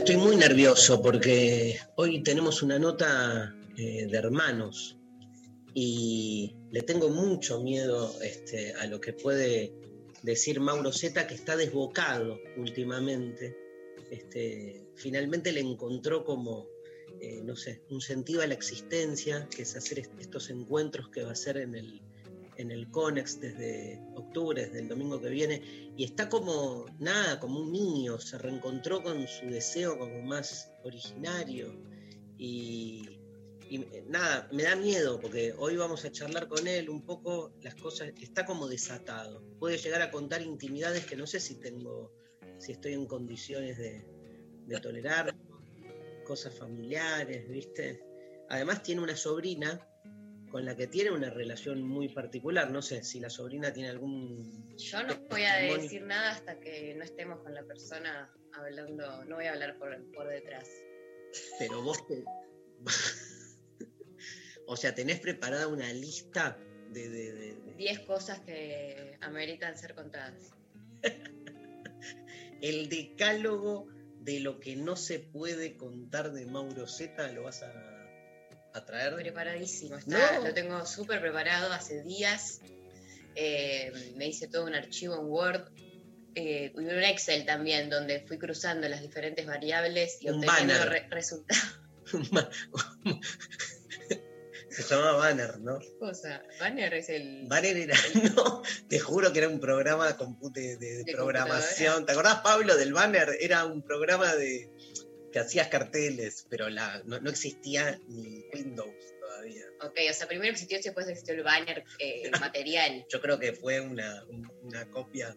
estoy muy nervioso porque hoy tenemos una nota eh, de hermanos y le tengo mucho miedo este, a lo que puede decir Mauro Zeta, que está desbocado últimamente. Este, finalmente le encontró como, eh, no sé, un sentido a la existencia, que es hacer est- estos encuentros que va a hacer en el, en el CONEX desde octubre, desde el domingo que viene, y está como, nada, como un niño, se reencontró con su deseo como más originario, y, y, eh, nada, me da miedo, porque hoy vamos a charlar con él un poco, las cosas, está como desatado, puede llegar a contar intimidades que no sé si tengo, si estoy en condiciones de, de tolerar, cosas familiares, ¿viste? Además tiene una sobrina con la que tiene una relación muy particular. No sé si la sobrina tiene algún. Yo no voy a decir nada hasta que no estemos con la persona hablando, no voy a hablar por, por detrás. Pero vos te. o sea, tenés preparada una lista de. de- de- de- Diez cosas que ameritan ser contadas. El decálogo de lo que no se puede contar de Mauro Zeta, ¿lo vas a, a traer? Preparadísimo, está, No. lo tengo súper preparado hace días. Eh, me hice todo un archivo en Word eh, y un Excel también, donde fui cruzando las diferentes variables y Un obteniendo re- resultados. se llamaba Banner, ¿no? Cosa. Banner es el. Banner era, no, te juro que era un programa compu- de, de De programación. ¿Te acordás, Pablo, del Banner? Era un programa de que hacías carteles, pero la, no, no existía ni Windows todavía. Ok, o sea, primero existió y después existió el banner eh, material. Yo creo que fue una, un- una copia,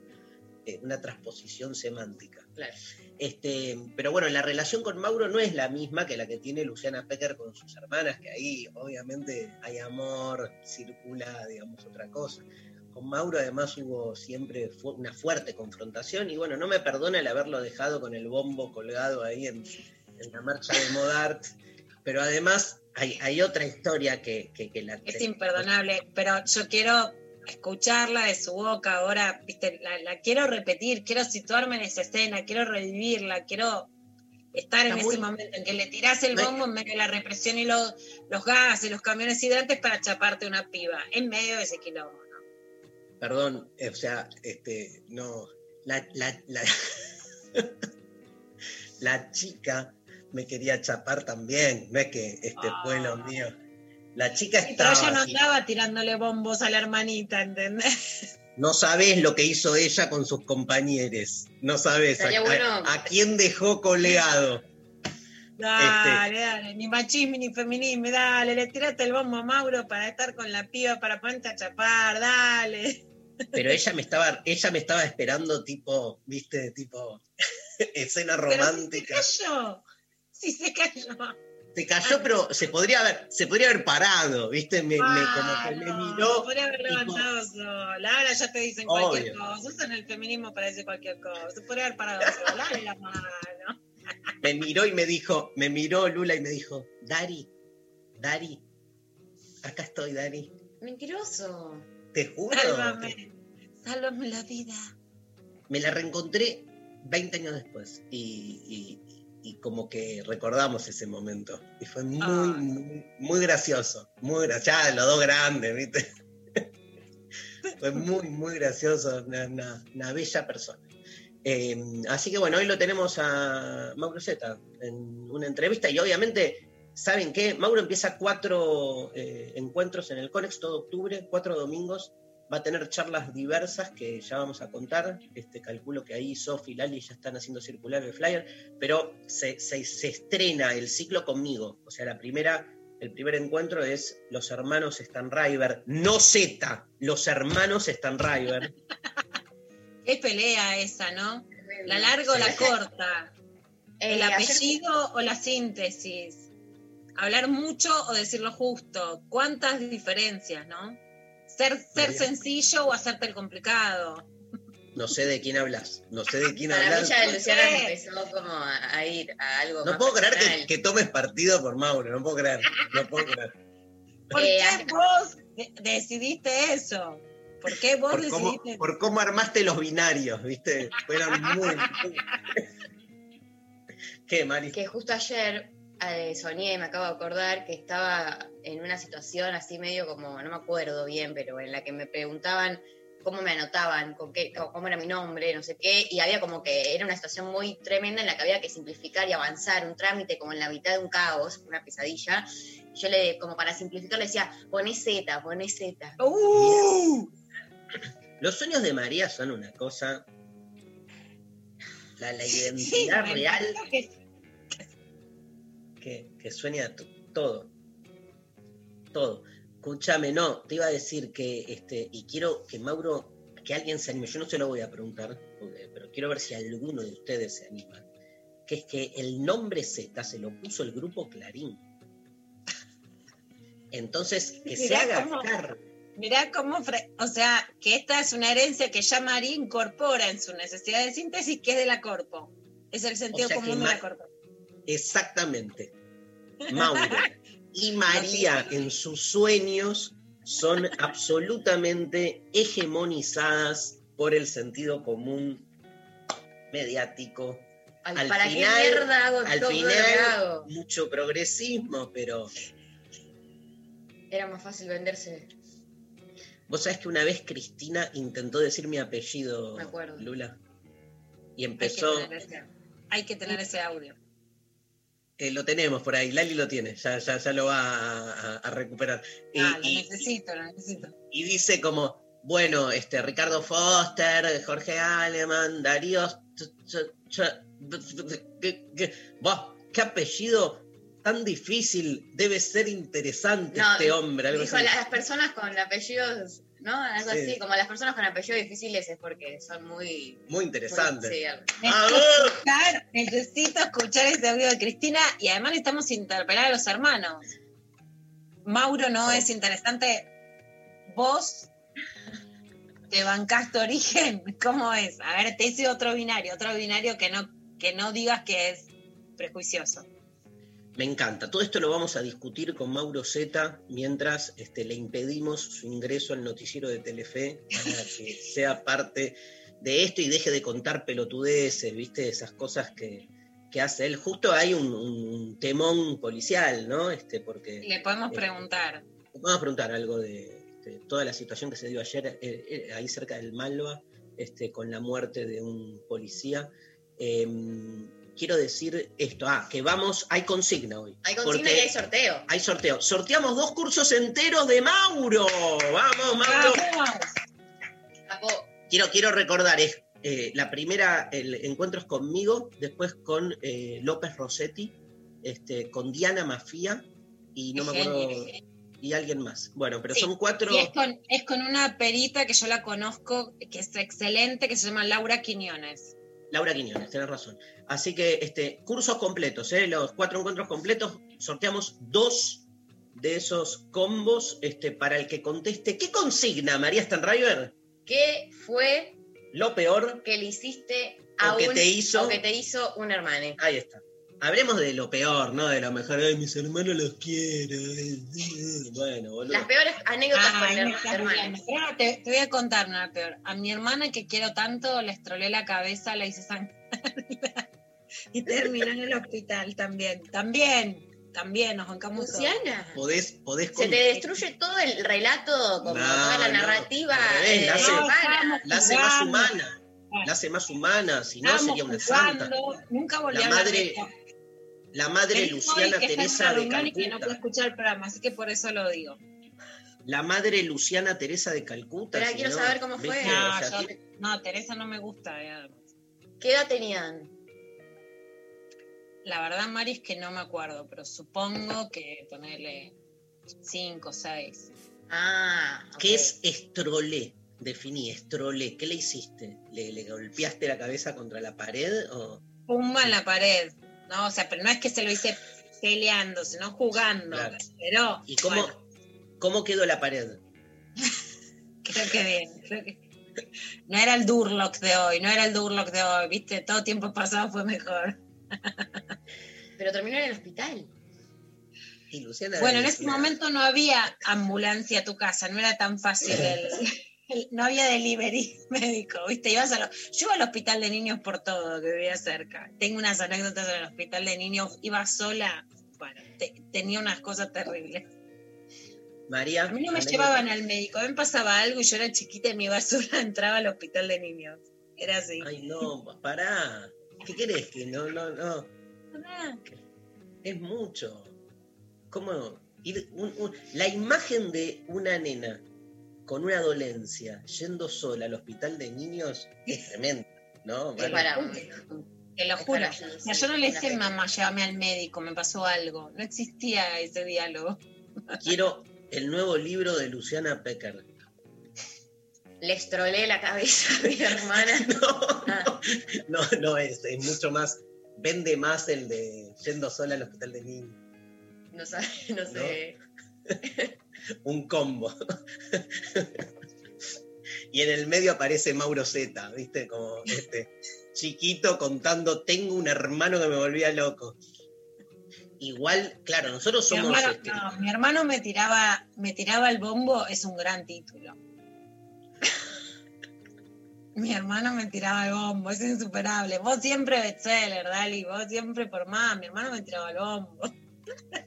eh, una transposición semántica. Claro. Este, pero bueno, la relación con Mauro no es la misma que la que tiene Luciana Pecker con sus hermanas, que ahí obviamente hay amor, circula, digamos, otra cosa. Con Mauro además hubo siempre fu- una fuerte confrontación y bueno, no me perdona el haberlo dejado con el bombo colgado ahí en, en la marcha de Modart, pero además hay, hay otra historia que, que, que la... Es imperdonable, pero yo quiero escucharla de su boca ahora, viste, la, la quiero repetir, quiero situarme en esa escena, quiero revivirla, quiero estar en muy- ese momento en que le tirás el bombo en medio de la represión y los, los gases, los camiones hidrantes para chaparte una piba, en medio de ese quilombo. Perdón, eh, o sea, este, no, la, la, la, la chica me quería chapar también, no es que este fue lo mío. La chica Sí, pero estaba, ella no así, andaba tirándole bombos a la hermanita, ¿entendés? no sabés lo que hizo ella con sus compañeros, no sabés a, quién dejó colgado. Dale, dale, ni machismo ni feminismo, dale, le tiraste el bombo a Mauro para estar con la piba, para ponerte a chapar, dale. Pero ella me estaba, ella me estaba esperando tipo, viste, tipo escena Pero si se romántica. cayó, si se cayó. Se cayó, pero se podría haber, se podría haber parado, viste, me, me- como que me miró. Podría haber levantado. Ahora ya te dicen Obvio. cualquier cosa. Usan el feminismo para decir cualquier cosa. Se podría haber parado sola. La mano. me miró y me dijo, me miró Lula y me dijo, Dari, Dari, acá estoy, Dari. Mentiroso. Te juro. Sálvame. Sálvame la vida. Me la reencontré 20 años después y, y- y como que recordamos ese momento. Y fue muy, Ah. muy, muy gracioso. Muy gracioso. Ya, los dos grandes, ¿viste? fue muy, muy gracioso. Una, una- una bella persona. Eh, así que bueno, hoy lo tenemos a Mauro Zeta en una entrevista y obviamente ¿saben qué? Mauro empieza cuatro eh, encuentros en el Conex todo octubre, cuatro domingos. Va a tener charlas diversas que ya vamos a contar. Este, calculo que ahí Sofi y Lali ya están haciendo circular el flyer, pero se, se- se estrena el ciclo conmigo. O sea, la primera, el primer encuentro es Los Hermanos Stanriver, no Z, Los Hermanos Stanriver. Qué pelea esa, ¿no? La larga o la corta. Eh, El apellido o la síntesis. Hablar mucho o decir lo justo. ¿Cuántas diferencias, no? Ser, ser María. sencillo o hacerte el complicado. No sé de quién hablas, no sé de quién Para mí hablas. ya No Luciana empezó como a, a ir a algo No más puedo creer que, que tomes partido por Mauro, no puedo creer, no puedo creer. ¿Por Eh, qué vos de- decidiste eso? ¿Por qué vos Por cómo, decidiste? por cómo armaste los binarios, ¿viste? Fueron muy... muy- ¿Qué, Mari? que justo ayer soñé, me acabo de acordar, que estaba en una situación así medio como, no me acuerdo bien, pero en la que me preguntaban cómo me anotaban, con qué, cómo era mi nombre, no sé qué, y había como que era una situación muy tremenda en la que había que simplificar y avanzar, un trámite como en la mitad de un caos, una pesadilla. Yo le, como para simplificar, le decía, poné Z, poné Z. ¡Uh! Los sueños de María son una cosa... La, identidad real que- que, que sueña todo. Todo. Escúchame, no, te iba a decir que, este, y quiero que Mauro, que alguien se anime, yo no se lo voy a preguntar, pero quiero ver si alguno de ustedes se anima, que es que el nombre Z se lo puso el grupo Clarín. Entonces, que se haga cómo- cargo. Mirá cómo, o sea, que esta es una herencia que ya María incorpora en su necesidad de síntesis, que es de la corpo. Es el sentido O sea que común de la corpo. Exactamente. Mauro y María en sus sueños son absolutamente hegemonizadas por el sentido común mediático. Al- Al ¿Para final- qué mierda hago Al todo final, hago? mucho progresismo, pero Era más fácil venderse. vos sabés que una vez Cristina intentó decir mi apellido, Me acuerdo. Lula, y Hay que, empezó, tener ese, hay que tener ese audio. Eh, lo tenemos por ahí, Lali lo tiene, ya, ya, ya lo va a, a- a recuperar. Y- Ah, lo y- necesito, lo necesito. y dice como, bueno, este, Ricardo Foster, Jorge Aleman, Darío, ch- ¿qué, apellido tan difícil, debe ser interesante No, este hombre. Algo Dijo, así. las personas con apellidos, ¿no? Algo Sí. así, como las personas con apellidos difíciles es porque son muy... Muy interesante. muy- sí, algo. A Necesito escuchar, necesito escuchar ese audio de Cristina y además necesitamos interpelar a los hermanos. Mauro no es interesante. Vos te bancaste origen. ¿Cómo es? A ver, te hice otro binario, otro binario que no, que no digas que es prejuicioso. Me encanta. Todo esto lo vamos a discutir con Mauro Zeta mientras este, le impedimos su ingreso al noticiero de Telefe para que sea parte de esto y deje de contar pelotudeces, ¿viste? Esas cosas que, que hace él. Justo hay un, un temón policial, ¿no? Este, porque Le podemos Eh, preguntar. Vamos a preguntar algo de, de toda la situación que se dio ayer eh, eh, ahí cerca del Malva, este, con la muerte de un policía. Quiero decir esto, ah, que vamos, hay consigna hoy. Hay consigna y hay sorteo. hay sorteo. Sorteamos dos cursos enteros de Mauro. Vamos, Mauro. ¡Vamos! Quiero, quiero recordar, es eh, la primera, el encuentro es conmigo, después con eh, López Rossetti, este, con Diana Mafía y no me acuerdo, y alguien más. Bueno, pero Sí, son cuatro. Y es con, es con una perita que yo la conozco, que es excelente, que se llama Laura Quiñones. Laura Quiñones, tenés razón. Así que este, cursos completos, ¿eh? los cuatro encuentros completos, sorteamos dos de esos combos este, para el que conteste. ¿Qué consigna, María Stanriver? ¿qué fue Lo peor, que le hiciste a O que un... te hizo- o que te hizo un hermano? ahí está. Hablemos de lo peor, ¿no? De lo mejor. Ay, mis hermanos los quiero. Bueno, boludo. Las peores anécdotas con her- hermanos. te, te voy a contar una peor. A mi hermana que quiero tanto, le estrolé la cabeza, la hice sangrar. y terminó en el hospital también. También, también, nos bancamos. Luciana, Podés, podés se te destruye todo el relato, como No, toda la no, narrativa eh, la hace- la más humana. La hace más humana, si no sería una santa. Nunca volví La madre-. La madre Luciana Teresa de y que no puede Calcuta. escuchar el programa, así que por eso lo digo. La madre Luciana Teresa de Calcuta. Pero si quiero no, saber cómo fue. No, O sea, yo- tiene- no, Teresa no me gusta. eh. ¿Qué edad tenían? La verdad, Mari, es que no me acuerdo, pero supongo que ponerle 5 o 6. Ah, ok. ¿Qué es estrolé? Definí, estrolé. ¿Qué le hiciste? ¿Le, le golpeaste la cabeza contra la pared? O... Pumba en la pared. No, o sea, pero no es que se lo hice peleando, sino jugando. Claro. Pero, ¿Y cómo, bueno, cómo quedó la pared? creo que bien. creo que- No era el Durlock de hoy, no era el Durlock de hoy, viste, todo tiempo pasado fue mejor. Pero terminó en el hospital. Y Luciana Bueno, en es ese momento no había ambulancia a tu casa, no era tan fácil el, el- no había delivery médico, ¿viste? Ibas a lo- yo iba al hospital de niños por todo, que vivía cerca. Tengo unas anécdotas en el hospital de niños, iba sola, bueno, te- tenía unas cosas terribles. María. A mí no me llevaban al médico, a mí me pasaba algo y yo era chiquita y mi basura entraba al hospital de niños. Era así. Ay, no, pará. ¿Qué querés? Que no, no, no. Ah, Es mucho. ¿Cómo? ir- un- un- la imagen de una nena con una dolencia yendo sola al hospital de niños es tremenda, ¿no? Vale. para- Te lo juro. para- O sea, yo no le pena. mamá, llévame al médico, me pasó algo. No existía ese diálogo. Quiero el nuevo libro de Luciana Pecker. Le estrolé la cabeza a mi hermana. No, Ah, no, no es, es mucho más. Vende más el de yendo sola al hospital de niños. no sabe, no sé. Un combo. y en el medio aparece Mauro Zeta, ¿viste? Como este chiquito contando, tengo un hermano que me volvía loco. Igual, claro, nosotros Mi somos. hermano, este, no, mi hermano me tiraba, me tiraba el bombo, es un gran título. Mi hermano me tiraba el bombo, es insuperable. Vos siempre bestseller, Dali, vos siempre por más. Mi hermano me tiraba el bombo.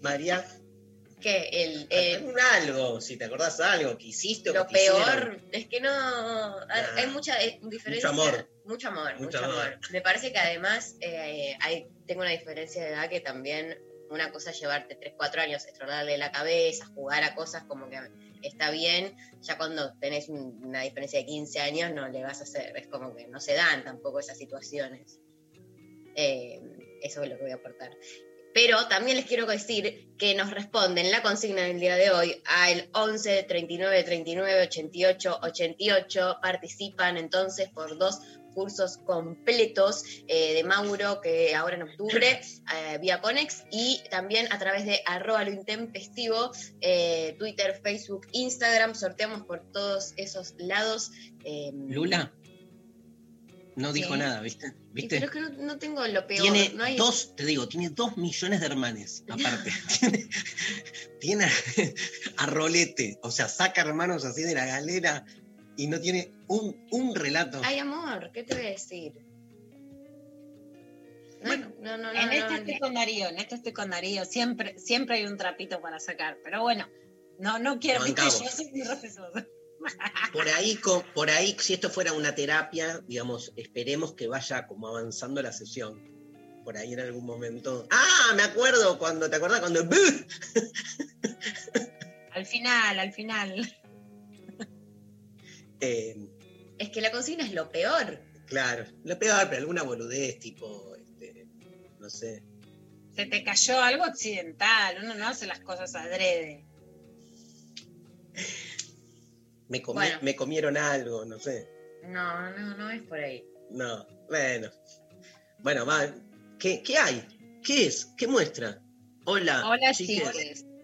María, Que el, eh, un algo, si te acordás algo que hiciste o lo que te hicieron. peor es que no hay mucha eh, diferencia Mucho amor. mucho amor Mucho mucho amor. amor me parece que además eh, hay, tengo una diferencia de edad que también una cosa es llevarte 3, 4 años estrolarle la cabeza jugar a cosas como que está bien ya cuando tenés un- una diferencia de 15 años no le vas a hacer es como que no se dan tampoco esas situaciones Eh, eso es lo que voy a aportar pero también les quiero decir que nos responden la consigna del día de hoy al 11 39 39 88 88. Participan entonces por dos cursos completos eh, de Mauro, que ahora en octubre, eh, vía Conex, y también a través de arroba lo intempestivo, eh, Twitter, Facebook, Instagram. Sorteamos por todos esos lados. eh, Lula no dijo Sí. nada, ¿viste? ¿Viste? Creo que no, no tengo lo peor. Tiene no hay- dos, te digo, tiene dos millones de hermanes, aparte. tiene, tiene a, a rolete, o sea, saca hermanos así de la galera y no tiene un, un relato. Ay, amor, ¿qué te voy a decir? No, Bueno, no, no, no, en no, este no. estoy con Darío, en este estoy con Darío. Siempre, siempre hay un trapito para sacar. Pero bueno, no, no quiero, bancamos. yo soy muy. Por ahí, por ahí, si esto fuera una terapia, digamos, esperemos que vaya como avanzando la sesión. Por ahí en algún momento. Ah, me acuerdo cuando, ¿te acordás cuando? Al final, al final. Eh, Es que la consigna es lo peor. claro, lo peor, pero alguna boludez, tipo, este, no sé. Se te cayó algo occidental, uno no hace las cosas adrede. Me, Bueno. me comieron algo, no sé. No, no, no es por ahí. No, bueno. Bueno, va. ¿Qué, qué hay? ¿Qué es? ¿Qué muestra? Hola, Hola, chicos.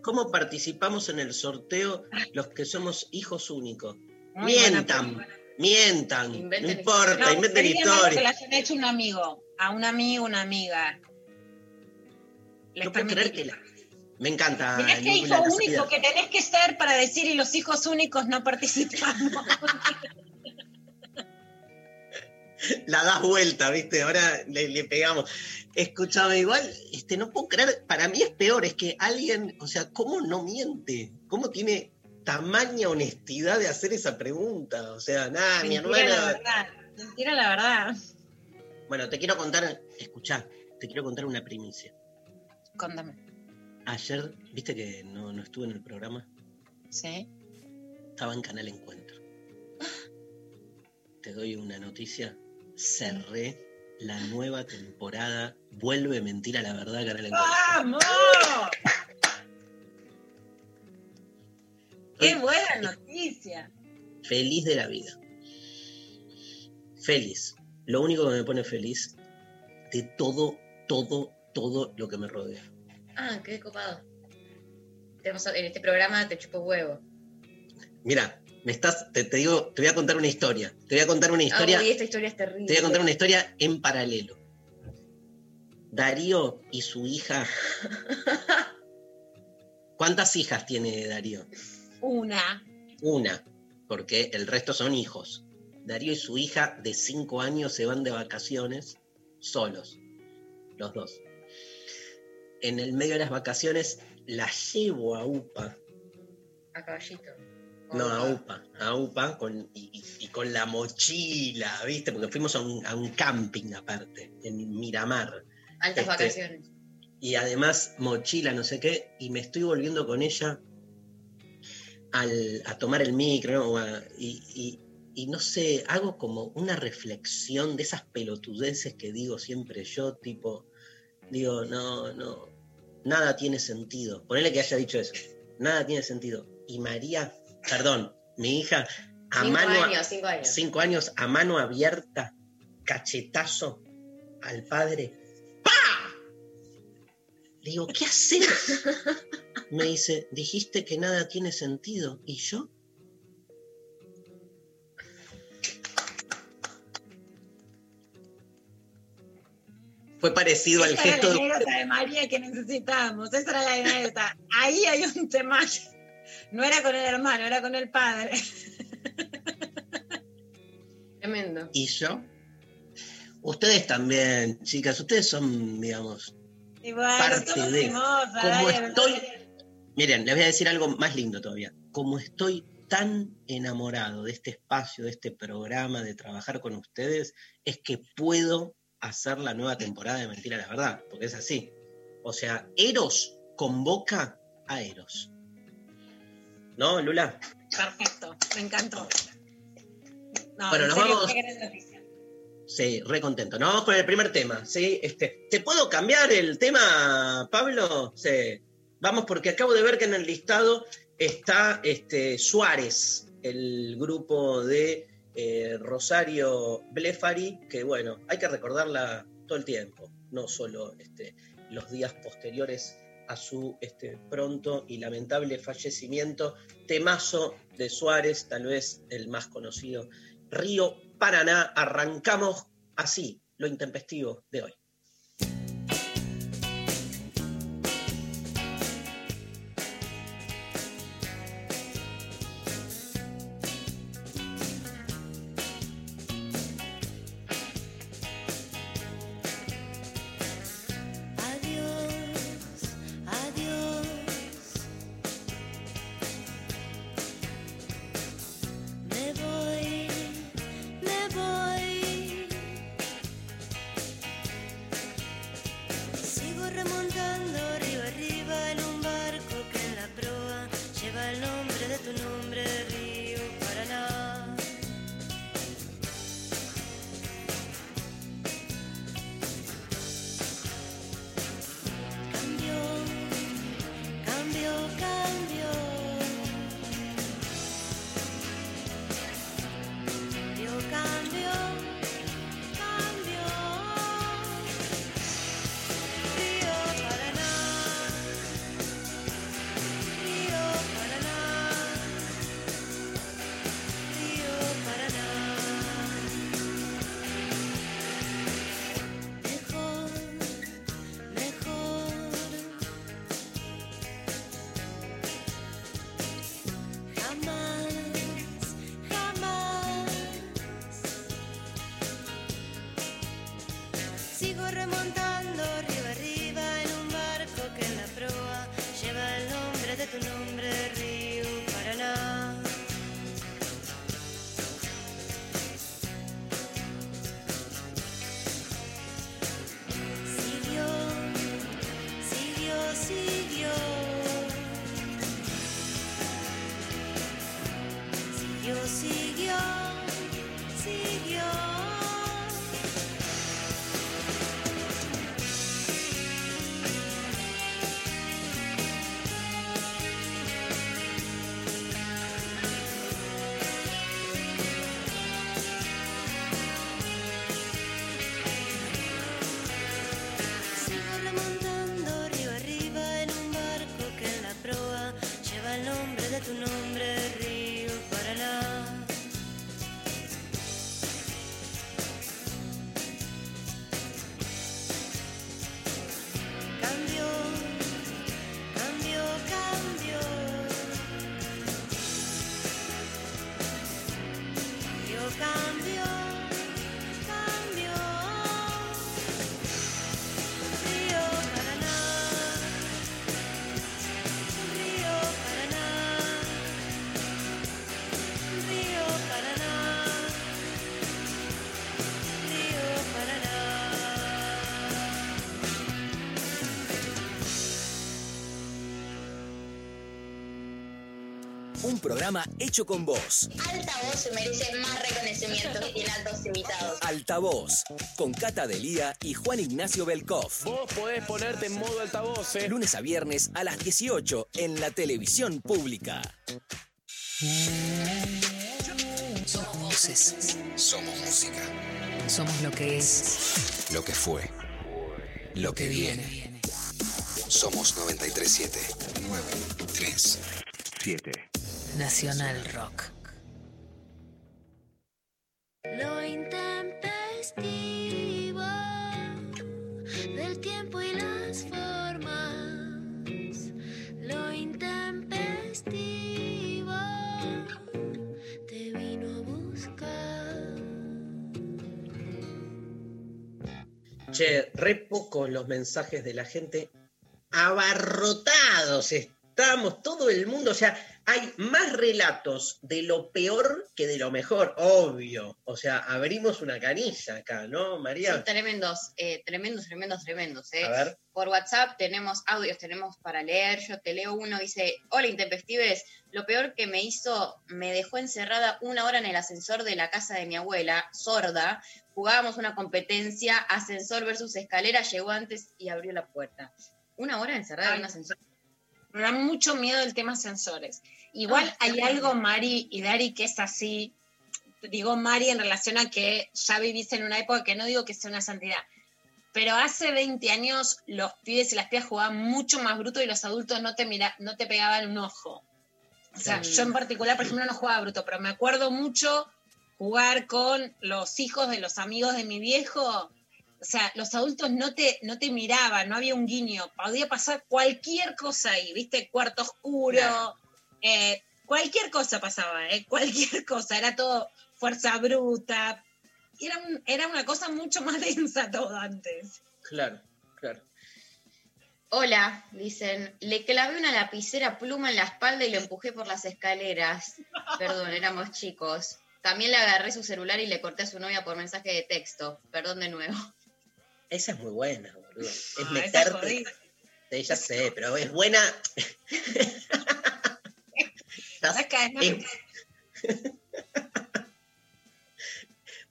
¿Cómo participamos en el sorteo los que somos hijos únicos? Muy mientan, mientan, Inventen no importa, No, inventen malo que historias. le hayan hecho un amigo, a un amigo, una amiga. Les No puedo creer que la... Me encanta. Mirá qué Lula, hijo único casualidad. que tenés que ser para decir y los hijos únicos no participamos. La das vuelta, ¿viste? Ahora le, le pegamos. Escúchame, igual, este, no puedo creer, para mí es peor, es que alguien, o sea, ¿cómo no miente? ¿Cómo tiene tamaña honestidad de hacer esa pregunta? O sea, nada, mi Mentira la hermana... verdad. Mentira la verdad. Bueno, te quiero contar, escuchá, te quiero contar una primicia. Contame. Ayer, viste que no, no estuve en el programa, ¿Sí? estaba en Canal Encuentro. Te doy una noticia. Cerré la nueva temporada. Vuelve Mentira la Verdad, Canal Encuentro. ¡Vamos! ¡Qué buena noticia! Feliz de la vida. Feliz. Lo único que me pone feliz de todo, todo, todo lo que me rodea. Ah, qué copado. Tenemos, en este programa te chupo huevo. Mira, me estás, te, te digo, te voy a contar una historia. Te voy a contar una historia. Uy, esta historia es terrible. Te voy a contar una historia en paralelo. Darío y su hija. ¿Cuántas hijas tiene Darío? Una. Una, porque el resto son hijos. Darío y su hija de cinco años se van de vacaciones solos, los dos. En el medio de las vacaciones la llevo a UPA, A caballito. no a UPA, a UPA con, y, con la mochila, ¿viste? Porque fuimos a un, a un camping aparte, en Miramar. Altas Este, vacaciones. y además mochila, no sé qué, y me estoy volviendo con ella al- a tomar el micro, ¿no? A- y, y- y no sé, hago como una reflexión de esas pelotudeces que digo siempre yo, tipo, digo, no, no, nada tiene sentido. Ponele que haya dicho eso, nada tiene sentido. Y María, perdón, mi hija, a Cinco mano, años, cinco años. cinco años, a mano abierta, cachetazo al padre. ¡Pa! Le digo, ¿qué haces? Me dice, dijiste que nada tiene sentido. ¿Y yo? Fue parecido al Esa era gesto la de... anécdota de María que necesitábamos. Esa era la anécdota. Ahí hay un tema. No era con el hermano, era con el padre. Tremendo. ¿Y yo? Ustedes también, chicas, ustedes son, digamos, Y bueno, Parte somos de- hermosas, como estoy-. Miren, les voy a decir algo más lindo todavía. Como estoy tan enamorado de este espacio, de este programa, de trabajar con ustedes, es que puedo hacer la nueva temporada de Mentira la Verdad, porque es así. O sea, Eros convoca a Eros. ¿No, Lula? Perfecto, me encantó. No, Bueno, en nos serio, vamos. Sí, re contento. Nos vamos con el primer tema, ¿sí? Este, ¿Te puedo cambiar el tema, Pablo? Sí. Vamos, porque acabo de ver que en el listado está este, Suárez, el grupo de eh, Rosario Blefari, que bueno, hay que recordarla todo el tiempo, no solo este, los días posteriores a su este, pronto y lamentable fallecimiento. Temazo de Suárez, tal vez el más conocido Río Paraná. Arrancamos así lo intempestivo de hoy. Programa hecho con vos. Altavoz se merece más reconocimiento que tiene altos invitados. Altavoz, con Cata Delía y Juan Ignacio Belkov. Vos podés ponerte en modo altavoz, ¿eh? Lunes a viernes a las 18 en la televisión pública. Somos voces. Somos música. Somos lo que es. Lo que fue. Lo que viene. Somos 937. 937. Nacional Rock. Lo intempestivo del tiempo y las formas. Lo intempestivo te vino a buscar. Che, re pocos los mensajes de la gente. Abarrotados estamos, todo el mundo. O sea, hay más relatos de lo peor que de lo mejor, obvio. O sea, abrimos una canilla acá, ¿no, María? Son tremendos, eh, tremendos, tremendos, tremendos. ¿eh? A ver. Por WhatsApp tenemos audios, tenemos para leer. Yo te leo uno, dice, hola Intempestives, lo peor que me hizo, me dejó encerrada una hora en el ascensor de la casa de mi abuela, sorda. Jugábamos una competencia, ascensor versus escalera, llegó antes y abrió la puerta. Una hora encerrada en un ascensor. Me da mucho miedo el tema sensores. Igual Ah, hay algo, Mari y Dari, que es así. Digo, Mari, en relación a que ya vivís en una época que no digo que sea una santidad, pero hace 20 años los pibes y las pibas jugaban mucho más bruto y los adultos no te, mira, no te pegaban un ojo. O sea, Sí. yo en particular, por ejemplo, no jugaba bruto, pero me acuerdo mucho jugar con los hijos de los amigos de mi viejo. O sea, los adultos no te, no te miraban, no había un guiño. Podía pasar cualquier cosa ahí, ¿viste? Cuarto oscuro, Claro. eh, cualquier cosa pasaba, ¿eh? Cualquier cosa. Era todo fuerza bruta. Era, un- era una cosa mucho más densa todo antes. Claro, claro. Hola, dicen, le clavé una lapicera pluma en la espalda y lo empujé por las escaleras. Perdón, éramos chicos. También le agarré su celular y le corté a su novia por mensaje de texto. Perdón de nuevo. Esa es muy buena, boludo. Es Ah, meterte. Sí, ya sé, pero es buena.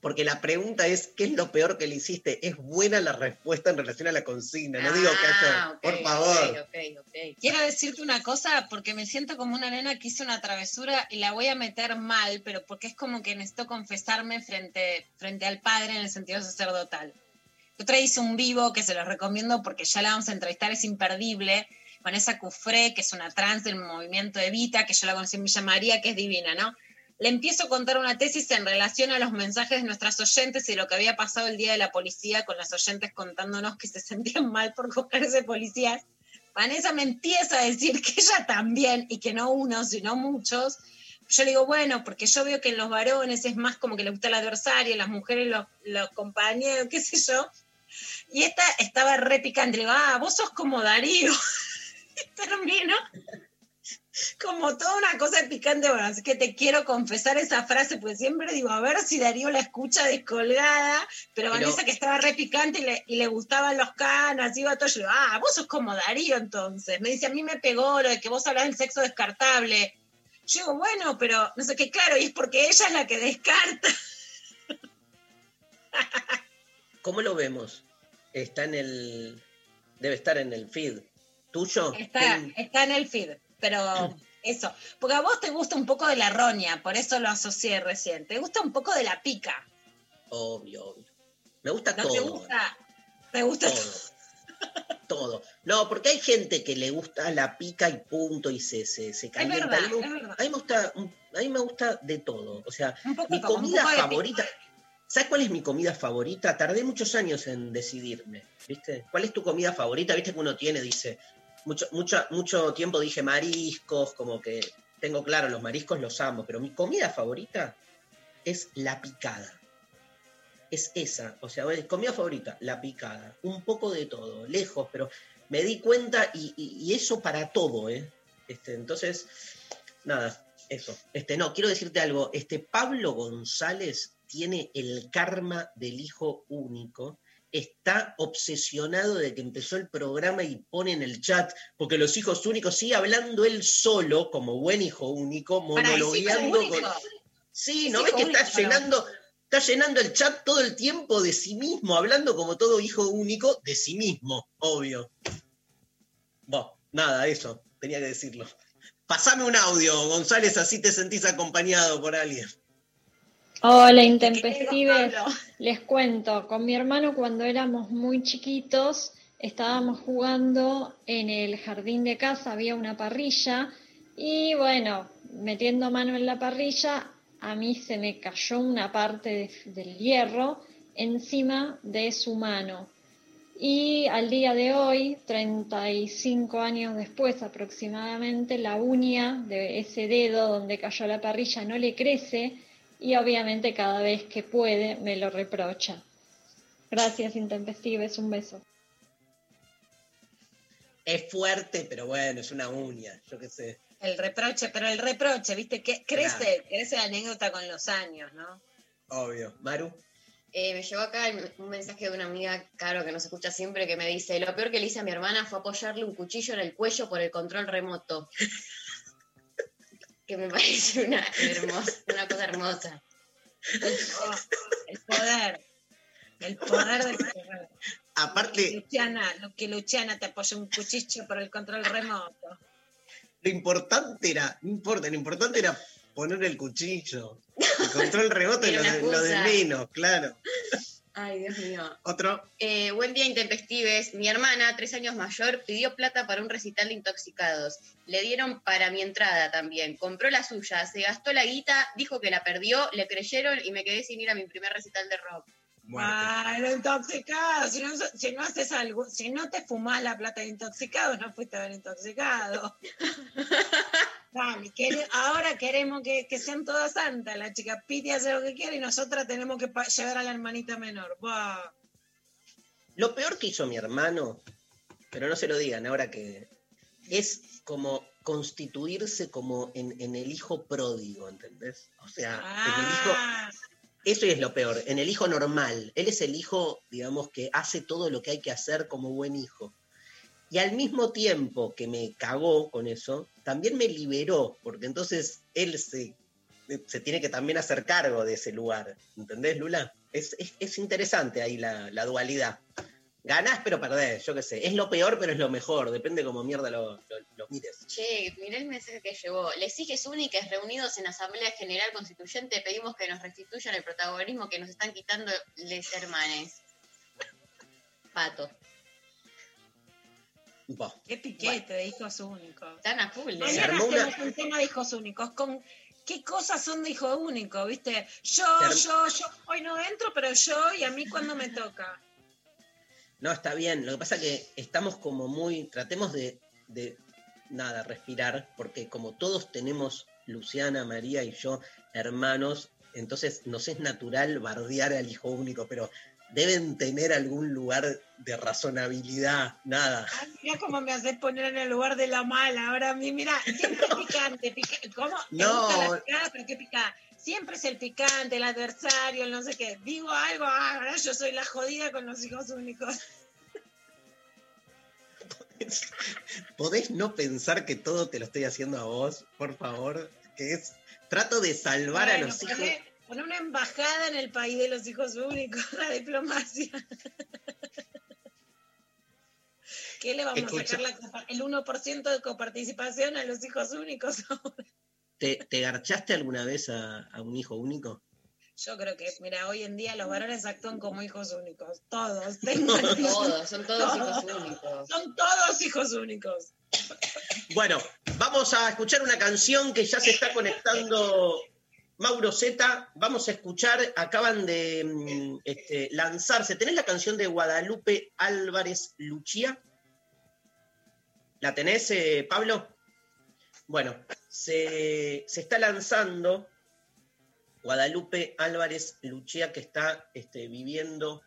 Porque la pregunta es, ¿qué es lo peor que le hiciste? Es buena la respuesta en relación a la consigna. No digo que Ah, hacer, ok, por favor. ok, ok, ok. Quiero decirte una cosa, porque me siento como una nena que hizo una travesura y la voy a meter mal, pero porque es como que necesito confesarme frente, frente al padre en el sentido sacerdotal. Otra hice un vivo que se los recomiendo porque ya la vamos a entrevistar, es imperdible. Vanessa Cufré, que es una trans del movimiento Evita, que yo la conocí en Villa María, que es divina, ¿no? Le empiezo a contar una tesis en relación a los mensajes de nuestras oyentes y lo que había pasado el día de la policía con las oyentes contándonos que se sentían mal por cogerse policías. Vanessa me empieza a decir que ella también, y que no uno, sino muchos. Yo le digo, bueno, porque yo veo que en los varones es más como que le gusta el adversario, las mujeres los, los compañeros, qué sé yo. Y esta estaba re picante. Le digo, ah, vos sos como Darío. y termino como toda una cosa picante. Bueno, así que te quiero confesar esa frase, porque siempre digo, a ver si Darío la escucha descolgada, pero, Pero- Vanessa que estaba re picante y le, y le gustaban los canas, iba todo, yo digo, ah, vos sos como Darío entonces. Me dice, a mí me pegó lo de que vos hablas del sexo descartable. Yo digo, bueno, pero no sé qué, claro, y es porque ella es la que descarta. ¿Cómo lo vemos? Está en el. Debe estar en el feed. ¿Tuyo? Está, está en el feed, pero eso. Porque a vos te gusta un poco de la roña, por eso lo asocié recién. Te gusta un poco de la pica. Obvio, obvio. Me gusta ¿No todo. te gusta? ¿Te gusta Todo. todo. No, porque hay gente que le gusta la pica y punto y se, se, se calienta. verdad, a, mí, me- es verdad. a mí me gusta, a mí me gusta de todo. O sea, mi comida favorita. ¿Sabes cuál es mi comida favorita? Tardé muchos años en decidirme, ¿viste? ¿Cuál es tu comida favorita? ¿Viste que uno tiene, dice, mucho, mucho, mucho tiempo dije mariscos, como que tengo claro, los mariscos los amo, pero mi comida favorita es la picada. Es esa, o sea, comida favorita, la picada. Un poco de todo, lejos, pero me di cuenta y, y- y eso para todo, ¿eh? Este, entonces, nada, eso. Este, no, quiero decirte algo. Este Pablo González tiene el karma del hijo único está obsesionado de que empezó el programa y pone en el chat, porque los hijos únicos sigue hablando él solo, como buen hijo único, Pará, ¿es hijo monologueando con. Sí, ¿Es ¿no ves que está único, llenando, está llenando el chat todo el tiempo de sí mismo, hablando como todo hijo único de sí mismo, obvio. Bueno, nada, eso, tenía que decirlo. Pasame un audio, González, así te sentís acompañado por alguien. Hola, ¿Qué intempestives. Les cuento, con mi hermano cuando éramos muy chiquitos estábamos jugando en el jardín de casa, había una parrilla y bueno, metiendo mano en la parrilla, a mí se me cayó una parte de- del hierro encima de su mano. Y al día de hoy, 35 años después aproximadamente, la uña de ese dedo donde cayó la parrilla no le crece y obviamente cada vez que puede me lo reprocha. Gracias, Intempestives, un beso. Es fuerte, pero bueno, es una uña, yo qué sé. El reproche, pero el reproche, ¿viste? Que crece, crece la anécdota con los años, ¿no? Obvio. Maru. Eh, me llegó acá un mensaje de una amiga, Caro, que nos escucha siempre, que me dice, lo peor que le hice a mi hermana fue apoyarle un cuchillo en el cuello por el control remoto. que me parece una, hermosa, una cosa hermosa. Oh, el poder. El poder del poder. Aparte, Luciana, lo que Luciana te apoya un cuchillo por el control remoto. lo importante era, no importa, lo importante era poner el cuchillo. El control rebote Era lo de, lo de menos, claro. Ay, Dios mío. Otro. Eh, buen día, intempestives. Mi hermana, tres años mayor, pidió plata para un recital de intoxicados. Le dieron para mi entrada también. Compró la suya, se gastó la guita, dijo que la perdió, le creyeron y me quedé sin ir a mi primer recital de rock. Ah, lo intoxicado. Si no, si no haces algo, si no te fumás la plata de intoxicado, no fuiste a ver intoxicado. Dale, ahora queremos que, que sean todas santas. La chica Piti hace lo que quiere y nosotras tenemos que llevar a la hermanita menor. Lo peor que hizo mi hermano, pero no se lo digan ahora que es como constituirse como en, en el hijo pródigo, ¿entendés? O sea, en el hijo, Ah, eso es lo peor, en el hijo normal. Él es el hijo, digamos, que hace todo lo que hay que hacer como buen hijo. Y al mismo tiempo que me cagó con eso, también me liberó, porque entonces él se, se tiene que también hacer cargo de ese lugar. ¿Entendés, Lula? Es, es, es interesante ahí la, la dualidad. Ganás, pero perdés, yo qué sé. Es lo peor, pero es lo mejor. Depende cómo mierda lo, lo, mires. Che, miré el mensaje que llegó. Les hijes únicas reunidos en Asamblea General Constituyente pedimos que nos restituyan el protagonismo que nos están quitando les hermanes. Pato. Bah. qué piquete de hijos únicos. Están a full. ¿eh? Se Mañana armó una- hacemos un tema de hijos únicos. Con qué cosas son de hijo único, ¿viste? Yo, arm- yo, yo. Hoy no entro, pero yo y a mí cuando me toca. No, está bien. Lo que pasa que estamos como muy. Tratemos de, de nada, respirar, porque como todos tenemos, Luciana, María y yo, hermanos, entonces nos es natural bardear al hijo único, pero deben tener algún lugar de razonabilidad, nada. Ay, mira cómo me haces poner en el lugar de la mala. Ahora a mí, mira, siempre es picante. pica- ¿Cómo? ¿Te No. gusta la picada? ¿Pero qué pica? Siempre es el picante, el adversario, el no sé qué. Digo algo, ah, ahora yo soy la jodida con los hijos únicos. ¿Podés no pensar que todo te lo estoy haciendo a vos, por favor? Que es. Trato de salvar a los hijos. Poné una embajada en el país de los hijos únicos, la diplomacia. ¿Qué le vamos Escucha. a sacar la el 1% de coparticipación a los hijos únicos? ¿Te, te garchaste alguna vez a, a un hijo único? Yo creo que, mira, hoy en día los varones actúan como hijos únicos. Todos. Tengo Todos, son todos Todos. hijos únicos. Son todos hijos únicos. Bueno, vamos a escuchar una canción que ya se está conectando Mauro Z. Vamos a escuchar, acaban de mm, este, lanzarse. ¿Tenés la canción de Guadalupe Álvarez Luchía? ¿La tenés, eh, Pablo? Bueno, se, se está lanzando Guadalupe Álvarez Luchía, que está este, viviendo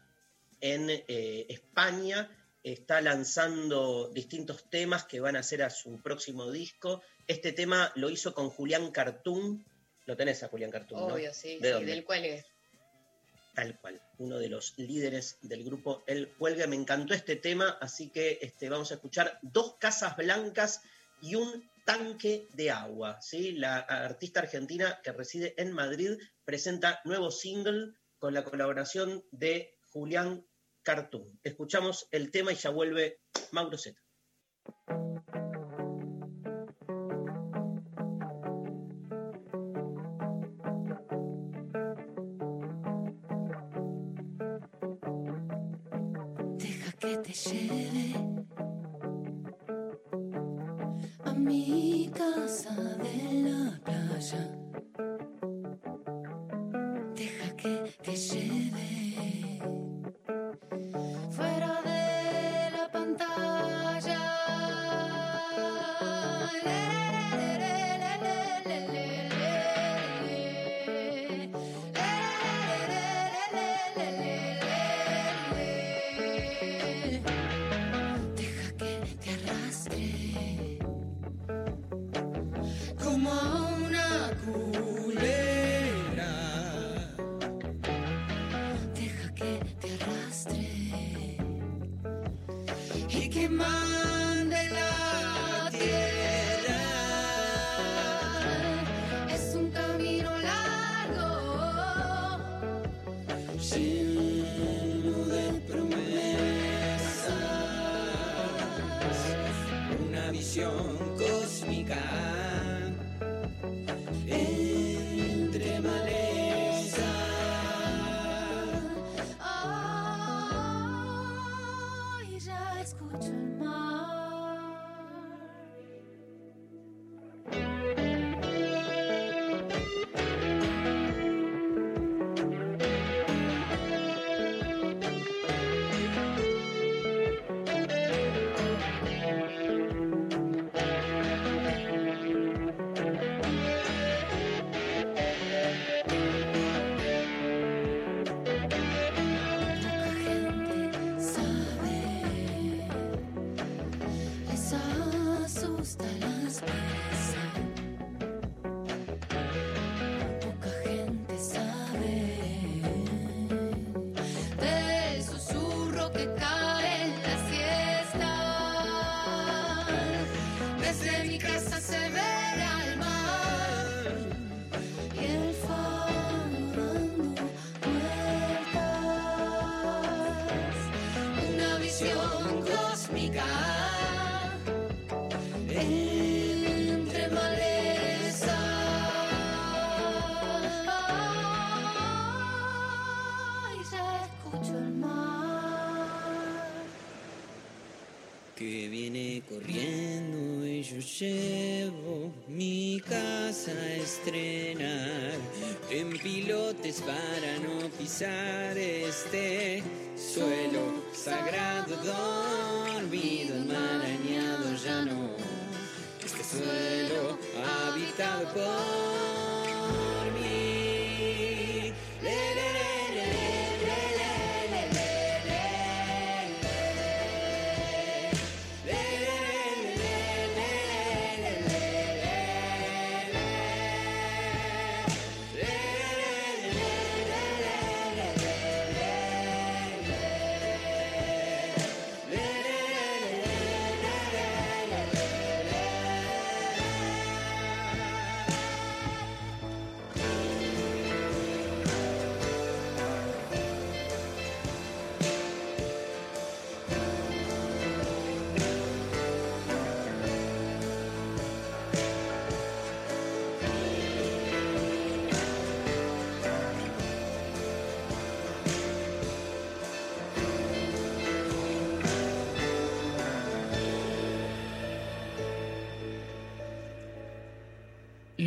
en eh, España está lanzando distintos temas que van a hacer a su próximo disco. Este tema lo hizo con Julián Cartoon. Lo tenés a Julián Cartoon, ¿no? Obvio, sí, ¿De sí, dónde? del es. Tal cual, uno de los líderes del grupo El Cuelgue. Me encantó este tema, así que este, vamos a escuchar dos casas blancas y un tanque de agua. ¿sí? La artista argentina que reside en Madrid presenta nuevo single con la colaboración de Julián Cartoon. Escuchamos el tema y ya vuelve Mauro Zeta.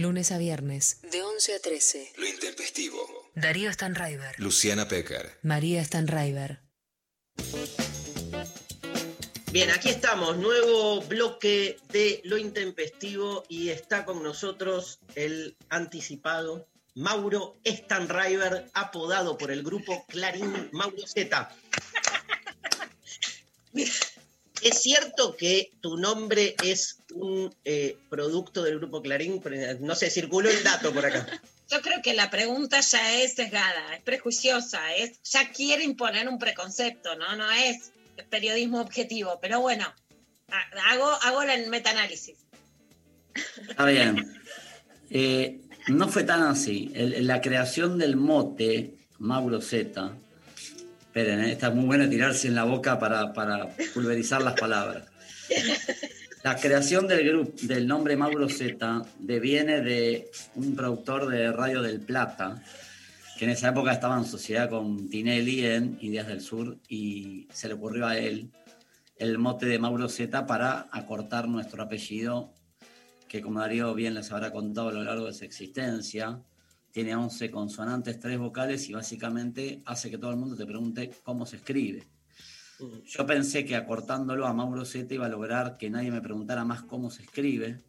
Lunes a viernes, de 11 a 13. Lo intempestivo. Darío Stanraiver, Luciana Pecker. María Stanraiver. Bien, aquí estamos, nuevo bloque de Lo Intempestivo y está con nosotros el anticipado Mauro Stanriver, apodado por el grupo Clarín Mauro Z. ¿Es cierto que tu nombre es un eh, producto del grupo Clarín? No sé, circuló el dato por acá. Yo creo que la pregunta ya es sesgada, es prejuiciosa, es, ya quiere imponer un preconcepto, ¿no? No es periodismo objetivo, pero bueno, ha- hago, hago el metaanálisis. Está bien. Eh, no fue tan así. El- la creación del mote, Mauro Z. Esperen, eh, está muy bueno tirarse en la boca para, para pulverizar las palabras. La creación del grupo, del nombre Mauro Z, deviene de un productor de Radio del Plata, que en esa época estaba en sociedad con Tinelli en Ideas del Sur, y se le ocurrió a él el mote de Mauro Z para acortar nuestro apellido que como Darío bien les habrá contado a lo largo de su existencia, tiene 11 consonantes, 3 vocales y básicamente hace que todo el mundo te pregunte cómo se escribe. Yo pensé que acortándolo a Mauro Z iba a lograr que nadie me preguntara más cómo se escribe,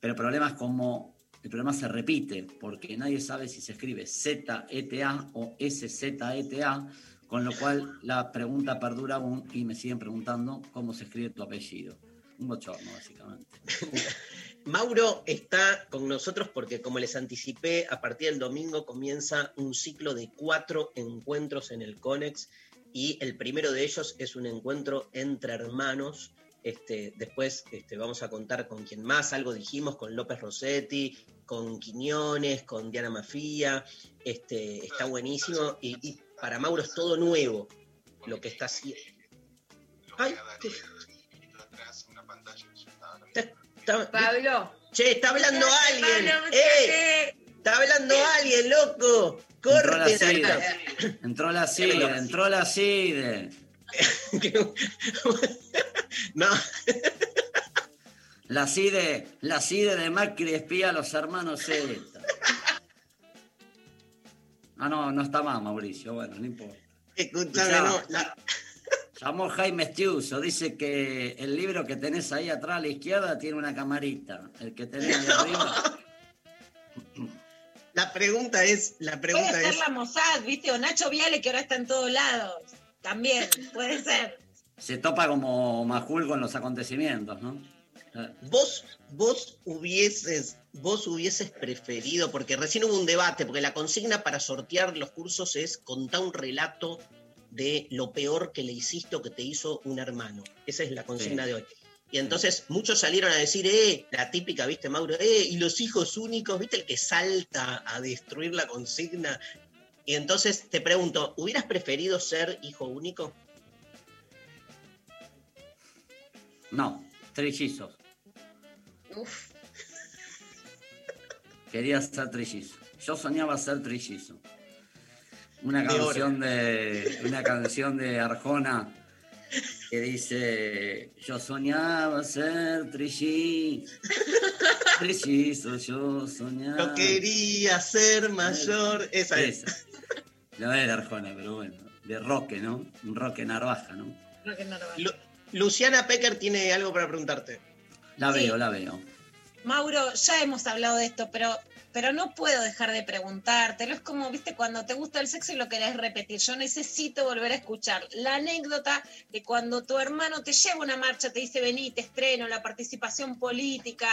pero el problema es como el problema se repite, porque nadie sabe si se escribe Z-E-T-A o S-Z-E-T-A, con lo cual la pregunta perdura aún y me siguen preguntando cómo se escribe tu apellido. Un bochorno, básicamente. Mauro está con nosotros porque, como les anticipé, a partir del domingo comienza un ciclo de cuatro encuentros en el CONEX y el primero de ellos es un encuentro entre hermanos. Este, después este, vamos a contar con quien más, algo dijimos, con López Rossetti, con Quiñones, con Diana Mafía. Este, está buenísimo y, y para Mauro es todo nuevo lo que está haciendo. Ay. Está- Pablo. Che, está hablando alguien. ¡Eh! Está hablando alguien, loco. Entró la Corten CIDE. acá. Entró la CIDE, entró la CIDE. No, La CIDE, la CIDE de Macri espía a los hermanos Z. Ah, no, no está más, Mauricio. Bueno, no importa. escúchame, Ya. no. la- Llamó Jaime Estiuso, dice que el libro que tenés ahí atrás a la izquierda tiene una camarita. El que tenés ahí arriba. La pregunta es, la Puede pregunta ser es, la Mossad, ¿viste? O Nacho Viale, que ahora está en todos lados. También, puede ser. Se topa como Majul con los acontecimientos, ¿no? Vos, vos hubieses, vos hubieses preferido, porque recién hubo un debate, porque la consigna para sortear los cursos es contar un relato de lo peor que le hiciste o que te hizo un hermano. Esa es la consigna Sí. de hoy. Y entonces muchos salieron a decir, eh, la típica, viste, Mauro, eh, y los hijos únicos, viste, el que salta a destruir la consigna. Y entonces te pregunto, ¿hubieras preferido ser hijo único? No, trillizos. Uf. Quería ser trillizo. Yo soñaba ser trillizo. Una De canción de una canción de Arjona que dice yo soñaba ser trillizo. Trillizo, yo soñaba. Yo quería ser mayor. Esa es. Esa. No era Arjona, pero bueno. De Roque, ¿no? Un Roque Narvaja, ¿no? Creo que no lo va. Lu- Luciana Pecker tiene algo para preguntarte. La Sí. veo, la veo. Mauro, ya hemos hablado de esto, pero, pero no puedo dejar de preguntártelo. Es como, viste, cuando te gusta el sexo y lo querés repetir. Yo necesito volver a escuchar la anécdota de cuando tu hermano te lleva una marcha, te dice, vení, te estreno, la participación política,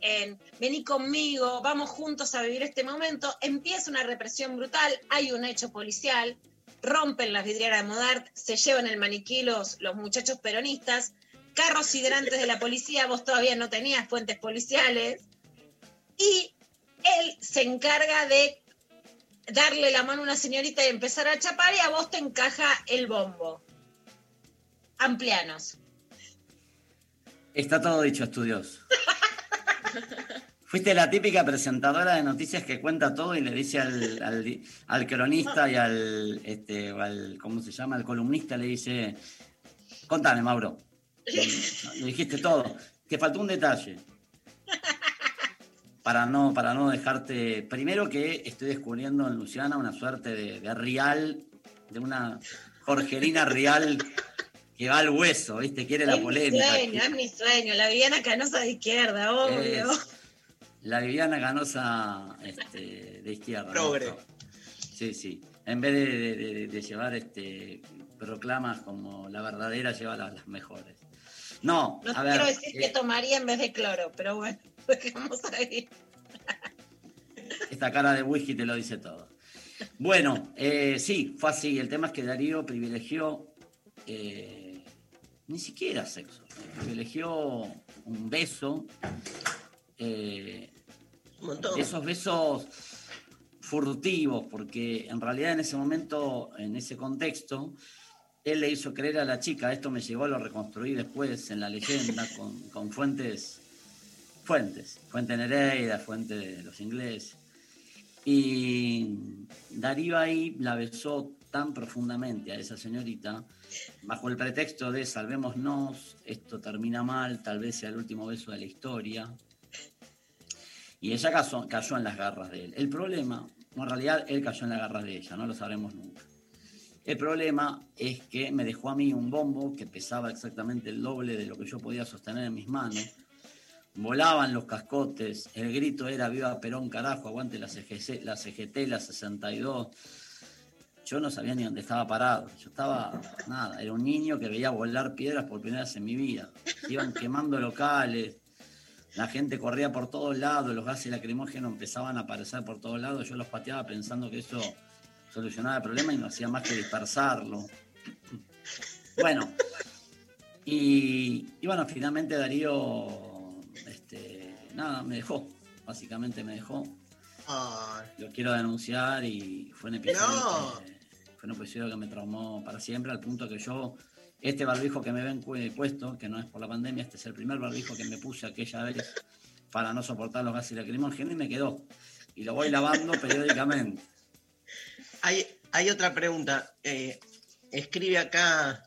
en, vení conmigo, vamos juntos a vivir este momento. Empieza una represión brutal, hay un hecho policial, rompen las vidrieras de Modart, se llevan el maniquí los, los muchachos peronistas, carros hidrantes de la policía, vos todavía no tenías fuentes policiales, y él se encarga de darle la mano a una señorita y empezar a chapar y a vos te encaja el bombo. Amplianos. Está todo dicho, estudios. Fuiste la típica presentadora de noticias que cuenta todo y le dice al, cronista y al, este, ¿cómo se llama? Al columnista, le dice, contame, Mauro. Le dijiste todo. Te faltó un detalle. Para no, para no dejarte. Primero que estoy descubriendo en Luciana una suerte de, de real, de una Jorgelina real que va al hueso, ¿viste? Quiere la es mi polémica. sueño, es mi sueño. La Viviana Canosa de izquierda, obvio. Es la Viviana Ganosa este, de izquierda. ¿no? Progre. Sí, sí. En vez de, de- de- de llevar este, proclamas como la verdadera, lleva las, las mejores. No, No a te ver. quiero decir eh, que tomaría en vez de cloro, pero bueno, dejamos ahí. Esta cara de whisky te lo dice todo. Bueno, eh, sí, fue así. El tema es que Darío privilegió eh, ni siquiera sexo. Privilegió un beso. eh, Un montón. esos besos furtivos, porque en realidad en ese momento, en ese contexto, él le hizo creer a la chica, esto me llegó, lo reconstruí después en la leyenda con, con fuentes, fuentes, fuente Nereida, fuente de los ingleses. Y Darío ahí la besó tan profundamente a esa señorita, bajo el pretexto de salvémonos, esto termina mal, tal vez sea el último beso de la historia. Y ella cayó, cayó en las garras de él. El problema, en realidad él cayó en las garras de ella, no lo sabremos nunca. El problema es que me dejó a mí un bombo que pesaba exactamente el doble de lo que yo podía sostener en mis manos. Volaban los cascotes, el grito era viva Perón, carajo, aguante la, CGC, la CGT, la 62. Yo no sabía ni dónde estaba parado. Yo estaba, nada, era un niño que veía volar piedras por primera vez en mi vida. Iban quemando locales, la gente corría por todos lados, los gases lacrimógenos empezaban a aparecer por todos lados. Yo los pateaba pensando que eso solucionaba el problema y no hacía más que dispersarlo. Bueno, y, y bueno, finalmente Darío, nada, me dejó. Básicamente me dejó. Ay, Lo quiero denunciar y fue un episodio, No. que, fue un episodio que me traumó para siempre, al punto que yo, este barbijo que me ven pu- puesto, que no es por la pandemia, este es el primer barbijo que me puse aquella vez para no soportar los gases lacrimógenos y me quedó. Y lo voy lavando periódicamente. Hay, hay otra pregunta. Eh, escribe acá,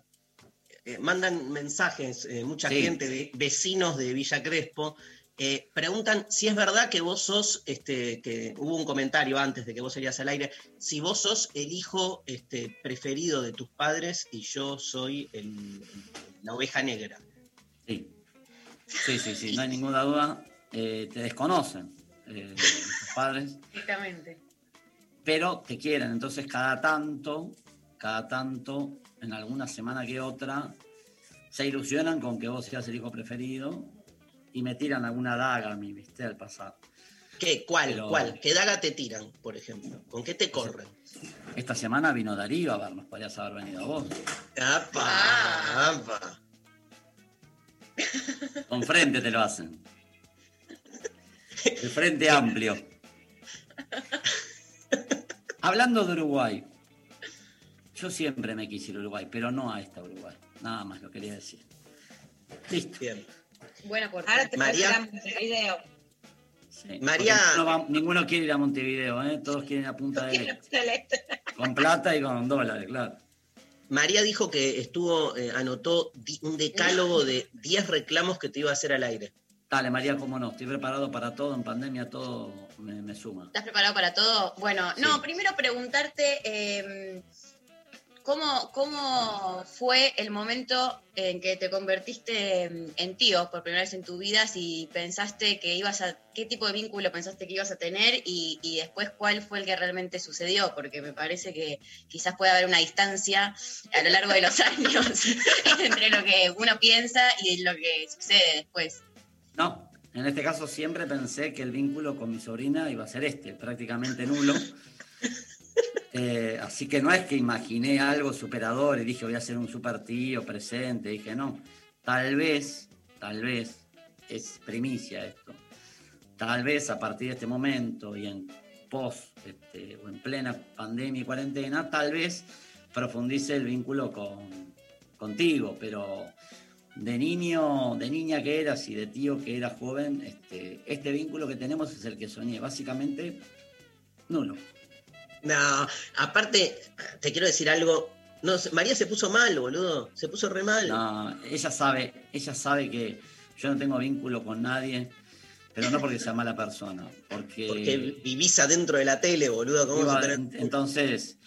eh, mandan mensajes, eh, mucha Sí. gente, de, vecinos de Villa Crespo, eh, preguntan si es verdad que vos sos, este, que hubo un comentario antes de que vos salías al aire, si vos sos el hijo este, preferido de tus padres y yo soy el- la oveja negra. Sí, sí, sí, sí, no hay ninguna duda. Eh, te desconocen eh, tus padres. Directamente. pero te quieren. Entonces, cada tanto, cada tanto, en alguna semana que otra, se ilusionan con que vos seas el hijo preferido y me tiran alguna daga a mí, ¿viste? Al pasar. ¿Qué? ¿Cuál? Pero- ¿Cuál? ¿Qué daga te tiran, por ejemplo? ¿Con qué te corren? Esta semana vino Darío a vernos, podrías haber venido vos. ¡Apa! Ah. apa. Con frente te lo hacen. El frente amplio. Hablando de Uruguay, yo siempre me quise ir a Uruguay, pero no a esta Uruguay. Nada más lo quería decir. Listo. Bien. Buena por Ahora te María. María. Montevideo. Sí, María- Ninguno, va- ninguno quiere ir a Montevideo, ¿eh? Todos quieren ir a Punta del Este. Celeste. Con plata y con dólares, claro. María dijo que estuvo, eh, anotó un decálogo de 10 reclamos que te iba a hacer al aire. Dale, María, cómo no. Estoy preparado para todo. En pandemia todo me, me suma. ¿Estás preparado para todo? Bueno, no, primero preguntarte eh, ¿cómo, cómo fue el momento en que te convertiste en- tío por primera vez en tu vida, si pensaste que ibas a, qué tipo de vínculo pensaste que ibas a tener y, y después cuál fue el que realmente sucedió, porque me parece que quizás puede haber una distancia a lo largo de los años entre lo que uno piensa y lo que sucede después. No, en este caso siempre pensé que el vínculo con mi sobrina iba a ser este, prácticamente nulo. Eh, así que no es que imaginé algo superador y dije voy a ser un super tío presente. Dije no, tal vez, tal vez, es primicia esto. Tal vez a partir de este momento y en post este, o en plena pandemia y cuarentena, tal vez profundice el vínculo con, contigo, pero de niño, de niña que eras y de tío que era joven, este, este vínculo que tenemos es el que soñé, básicamente nulo. No, aparte, te quiero decir algo. No, María se puso mal, boludo. Se puso re mal. No, ella sabe, ella sabe que yo no tengo vínculo con nadie, pero no porque sea mala persona, porque, Porque vivís adentro de la tele, boludo. ¿Cómo vas a Iba- tener- entonces,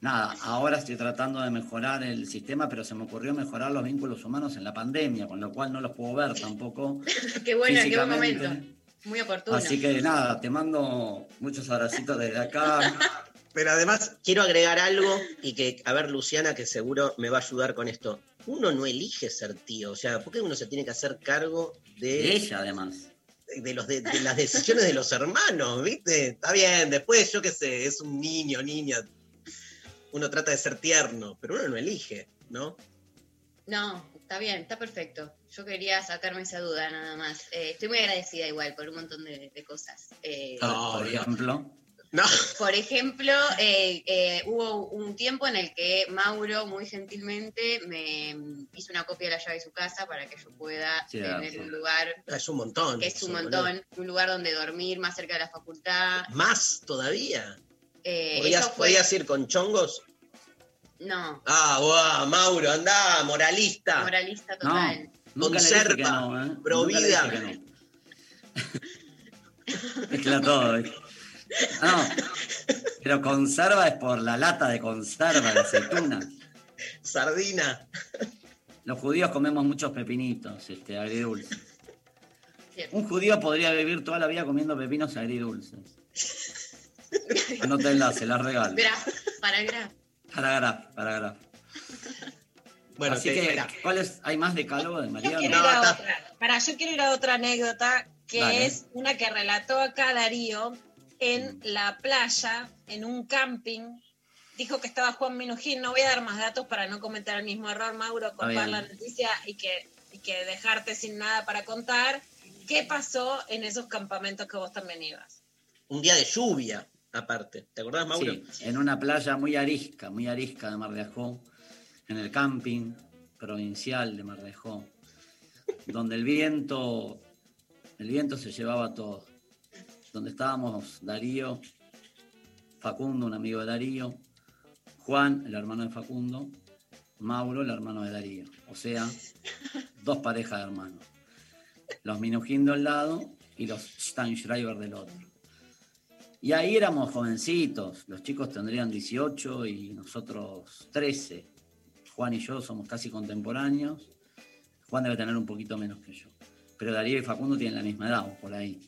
nada, ahora estoy tratando de mejorar el sistema, pero se me ocurrió mejorar los vínculos humanos en la pandemia, con lo cual no los puedo ver tampoco. qué bueno, qué buen momento. Muy oportuno. Así que nada, te mando muchos abracitos desde acá. Pero además, quiero agregar algo y que, a ver, Luciana, que seguro me va a ayudar con esto. Uno no elige ser tío, o sea, ¿por qué uno se tiene que hacer cargo De de. ella, además. de, los, de, de las decisiones de los hermanos, ¿viste? Está bien, después yo qué sé, es un niño, niña. Uno trata de ser tierno, pero uno no elige, ¿no? No, está bien, está perfecto. Yo quería sacarme esa duda nada más. Eh, estoy muy agradecida igual por un montón de, de cosas. Eh, Por- por ejemplo. No. Por ejemplo, eh, eh, hubo un tiempo en el que Mauro muy gentilmente me hizo una copia de la llave de su casa para que yo pueda Sí, tener sí. un lugar Ah, Es un montón. que es un montón, un lugar donde dormir más cerca de la facultad. Más todavía. Eh, ¿Podías, eso fue- podías ir con chongos? No, Ah, guau, Mauro, andá, moralista. moralista No, total. que Conserva, no, ¿eh? provida. No. Mezcla todo. ¿viste? Ah, No, pero conserva es por la lata de conserva de aceitunas. Sardina. Los judíos comemos muchos pepinitos, este, agridulces. Cierto. Un judío podría vivir toda la vida comiendo pepinos agridulces. Anótenla, se la regalo. Graf, para Graf. Para Graf, para Graf. Bueno, Así te- que, espera. ¿cuál es? ¿Hay más de Calvo de Yo Mariano? quiero ir a otra. Para, yo quiero ir a otra anécdota que Dale. es una que relató acá Darío en la playa, en un camping. Dijo que estaba Juan Minujín. No voy a dar más datos para no cometer el mismo error, Mauro, contar la noticia y que, y que dejarte sin nada para contar. ¿Qué pasó en esos campamentos que vos también ibas? Un día de lluvia, aparte. ¿Te acordás, Mauro? Sí, en una playa muy arisca, muy arisca de Mar de Ajó, en el camping provincial de Mar de Ajó, donde el viento, el viento se llevaba todo. Donde estábamos Darío, Facundo, un amigo de Darío, Juan, el hermano de Facundo, Mauro, el hermano de Darío. O sea, dos parejas de hermanos. Los Minujín de un lado y los Steinschreiber del otro. Y ahí éramos jovencitos, los chicos tendrían 18 y nosotros 13. Juan y yo somos casi contemporáneos. Juan debe tener un poquito menos que yo. Pero Darío y Facundo tienen la misma edad, o por ahí.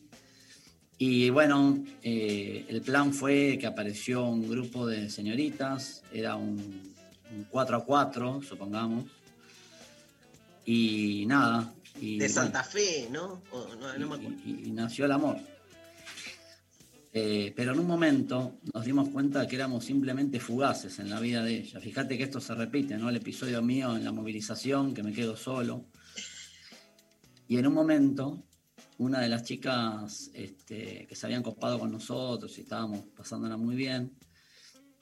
Y bueno, eh, el plan fue que apareció un grupo de señoritas, era un, un 4 a 4, supongamos. Y nada. Y, De bueno, Santa Fe, ¿no? O- no, no me acuerdo. y, y nació el amor. Eh, pero en un momento nos dimos cuenta que éramos simplemente fugaces en la vida de ella. Fíjate que esto se repite, ¿no? El episodio mío en la movilización, que me quedo solo. Y en un momento, una de las chicas este, que se habían copado con nosotros y estábamos pasándola muy bien,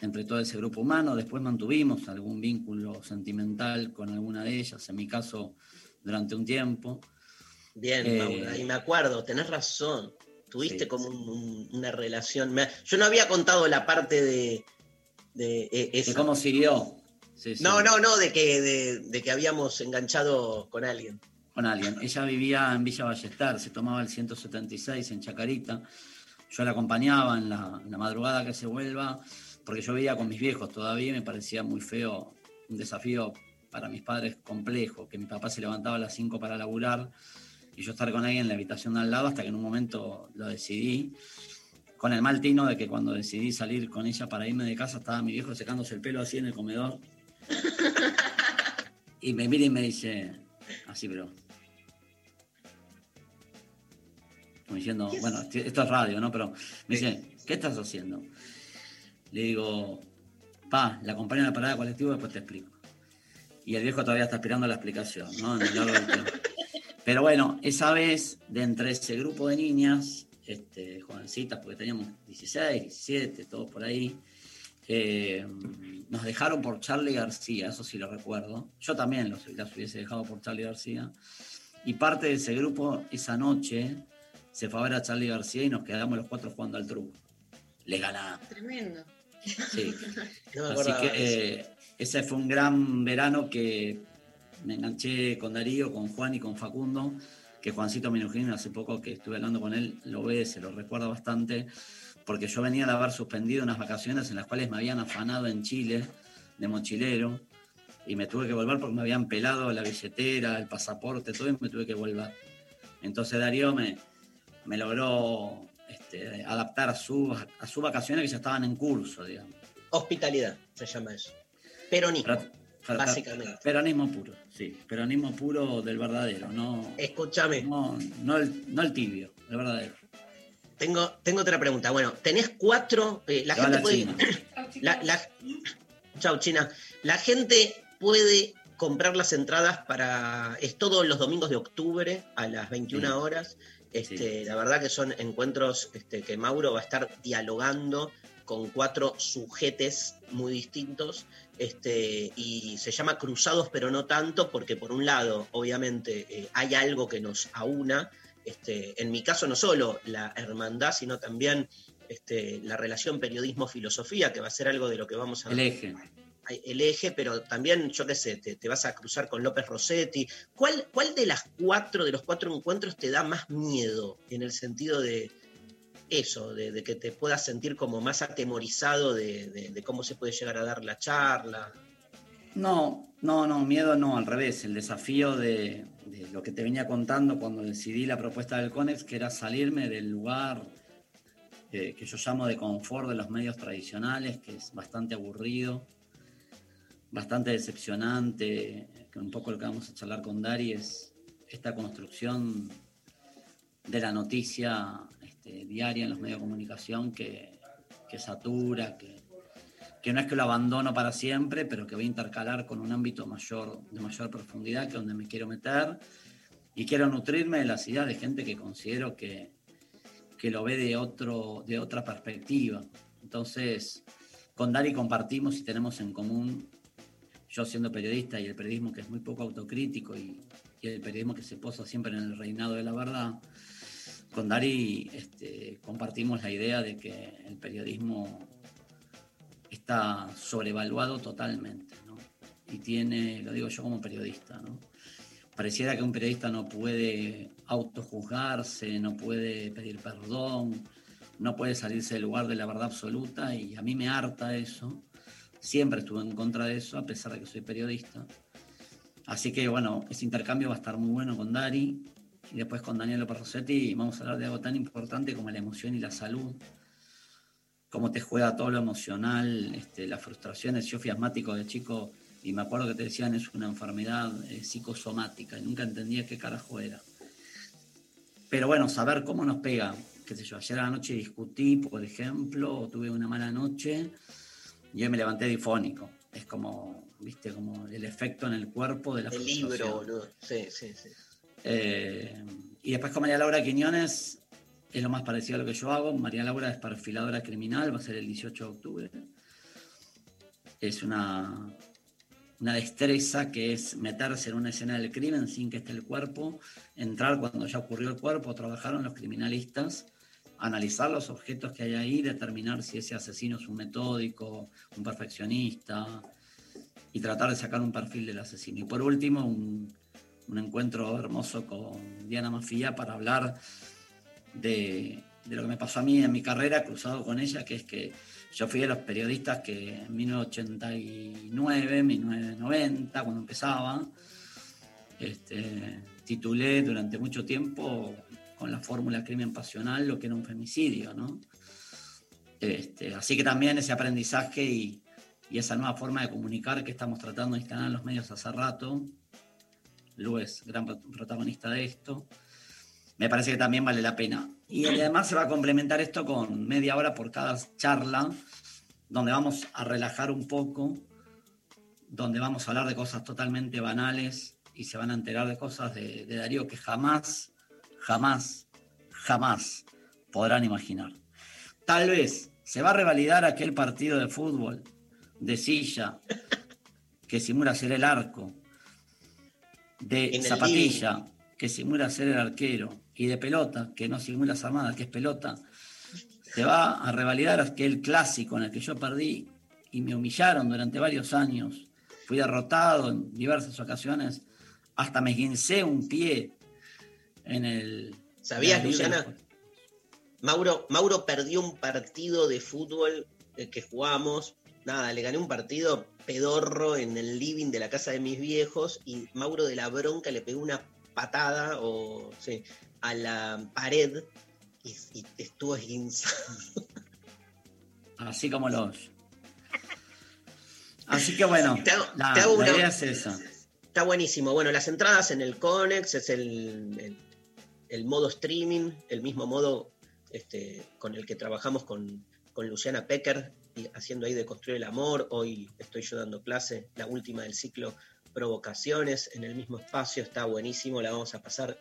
entre todo ese grupo humano, después mantuvimos algún vínculo sentimental con alguna de ellas, en mi caso, durante un tiempo. Bien, Eh, Mauro, y me acuerdo, tenés razón. Tuviste Sí, como un- un- una relación. yo no había contado la parte de. de, de cómo siguió. Sí, sí. No, no, no, de que, de, que habíamos enganchado con alguien. con alguien. Ella vivía en Villa Ballester, se tomaba el 176 en Chacarita. Yo la acompañaba en la, en la madrugada que se vuelva, porque yo vivía con mis viejos todavía y me parecía muy feo, un desafío para mis padres complejo, que mi papá se levantaba a las 5 para laburar y yo estar con alguien en la habitación de al lado hasta que en un momento lo decidí, con el mal tino de que cuando decidí salir con ella para irme de casa estaba mi viejo secándose el pelo así en el comedor. Y me mira y me dice, así, pero como diciendo, bueno, esto es radio, ¿no? Pero me dice, ¿qué estás haciendo? Le digo, pa, la acompaño a la parada colectiva, después te explico. Y el viejo todavía está esperando la explicación, ¿no? En el largo del tiempo. Pero bueno, esa vez, de entre ese grupo de niñas, este, jovencitas, porque teníamos 16, 17, todos por ahí, eh, nos dejaron por Charlie García, eso sí lo recuerdo. Yo también los, las hubiese dejado por Charlie García. Y parte de ese grupo, esa noche, se fue a ver a Charlie García y nos quedamos los cuatro jugando al truco. Le ganamos. Tremendo. Sí. No me Así que eh, ese fue un gran verano que me enganché con Darío, con Juan y con Facundo, que Juancito Minujín hace poco que estuve hablando con él, lo ve, se lo recuerda bastante, porque yo venía de haber suspendido unas vacaciones en las cuales me habían afanado en Chile de mochilero y me tuve que volver porque me habían pelado la billetera, el pasaporte, todo y me tuve que volver. Entonces Darío me, me logró este, adaptar a, su, a sus vacaciones que ya estaban en curso, digamos. Hospitalidad se llama eso. Peronismo, fra- básicamente. Peronismo puro, sí. Peronismo puro del verdadero, no, Escúchame, no, no, el, no el tibio. el verdadero. Tengo, tengo otra pregunta. Bueno, tenés cuatro. eh, la gente la puede. China. la- la- Chau, China. La gente puede comprar las entradas para. Es todos los domingos de octubre a las 21 Sí. horas. Este, La verdad que son encuentros este, que Mauro va a estar dialogando con cuatro sujetes muy distintos. Este, y se llama Cruzados, pero no tanto, porque por un lado, obviamente, eh, hay algo que nos aúna. Este, en mi caso, no solo la hermandad, sino también este, la relación periodismo-filosofía, que va a ser algo de lo que vamos a El eje. el eje, pero también, yo qué sé, te, te vas a cruzar con López Rossetti. ¿Cuál, ¿Cuál de las cuatro, de los cuatro encuentros, te da más miedo en el sentido de eso, de, que te puedas sentir como más atemorizado de, cómo se puede llegar a dar la charla? No, no, no, miedo no, al revés. El desafío de, de lo que te venía contando cuando decidí la propuesta del CONEX, que era salirme del lugar eh, que yo llamo de confort de los medios tradicionales, que es bastante aburrido, bastante decepcionante, que un poco lo que vamos a charlar con Dari es esta construcción de la noticia este, diaria en los medios de comunicación que, que satura, que, que no es que lo abandono para siempre, pero que voy a intercalar con un ámbito mayor, de mayor profundidad, que donde me quiero meter, y quiero nutrirme de las ideas de gente que considero que, que lo ve de, otro, de otra perspectiva. Entonces, con Dari compartimos y tenemos en común, yo siendo periodista y el periodismo que es muy poco autocrítico y, y el periodismo que se posa siempre en el reinado de la verdad, con Dari este, compartimos la idea de que el periodismo está sobrevaluado totalmente. Y tiene, lo digo yo como periodista. Pareciera que un periodista no puede autojuzgarse, no puede pedir perdón, no puede salirse del lugar de la verdad absoluta y a mí me harta eso. Siempre estuve en contra de eso, a pesar de que soy periodista. Así que bueno, ese intercambio va a estar muy bueno con Dari y después con Daniel López Rossetti vamos a hablar de algo tan importante como la emoción y la salud cómo te juega todo lo emocional, este, las frustraciones. Yo fui asmático de chico y me acuerdo que te decían es una enfermedad eh, psicosomática y nunca entendía qué carajo era. Pero bueno, saber cómo nos pega, qué sé yo, ayer a la noche discutí, por ejemplo, o tuve una mala noche y hoy me levanté difónico. Es como, viste, como el efecto en el cuerpo de la El frustración. libro, boludo. Sí, sí, sí. Eh, y después con María Laura Quiñones es lo más parecido a lo que yo hago. María Laura es perfiladora criminal, va a ser el 18 de octubre. Es una, una destreza que es meterse en una escena del crimen sin que esté el cuerpo, entrar cuando ya ocurrió el cuerpo, trabajaron los criminalistas, analizar los objetos que hay ahí, determinar si ese asesino es un metódico, un perfeccionista, y tratar de sacar un perfil del asesino. Y por último, un, un encuentro hermoso con Diana Mafia para hablar de, de lo que me pasó a mí en mi carrera, cruzado con ella, que es que yo fui de los periodistas que en 1989, 1990, cuando empezaba, este, titulé durante mucho tiempo con la fórmula crimen pasional lo que era un femicidio, ¿no? Este, así que también ese aprendizaje y, y esa nueva forma de comunicar que estamos tratando de instalar en los medios hace rato, Lu es gran pro- protagonista de esto, me parece que también vale la pena. Y además se va a complementar esto con media hora por cada charla, donde vamos a relajar un poco, donde vamos a hablar de cosas totalmente banales y se van a enterar de cosas de, de Darío que jamás, jamás, jamás podrán imaginar. Tal vez se va a revalidar aquel partido de fútbol de silla que simula ser el arco, de zapatilla que simula ser el arquero y de pelota que no simula ser nada, que es pelota, se va a revalidar aquel clásico en el que yo perdí y me humillaron durante varios años. Fui derrotado en diversas ocasiones, hasta me guincé un pie en el. ¿Sabías, en el libre- Luciana? Mauro, Mauro perdió un partido de fútbol eh, que jugábamos. Nada, le gané un partido pedorro en el living de la casa de mis viejos y Mauro de la bronca le pegó una patada o sí, a la pared y, y estuvo esguinzado. Así como los. Así que bueno, Te hago- la, te hago la una- idea es esa. Está buenísimo. Bueno, las entradas en el Conex es el, el el modo streaming, el mismo modo este, con el que trabajamos con, con Luciana Pecker, haciendo ahí de construir el amor. Hoy estoy yo dando clase, la última del ciclo Provocaciones, en el mismo espacio, está buenísimo, la vamos a pasar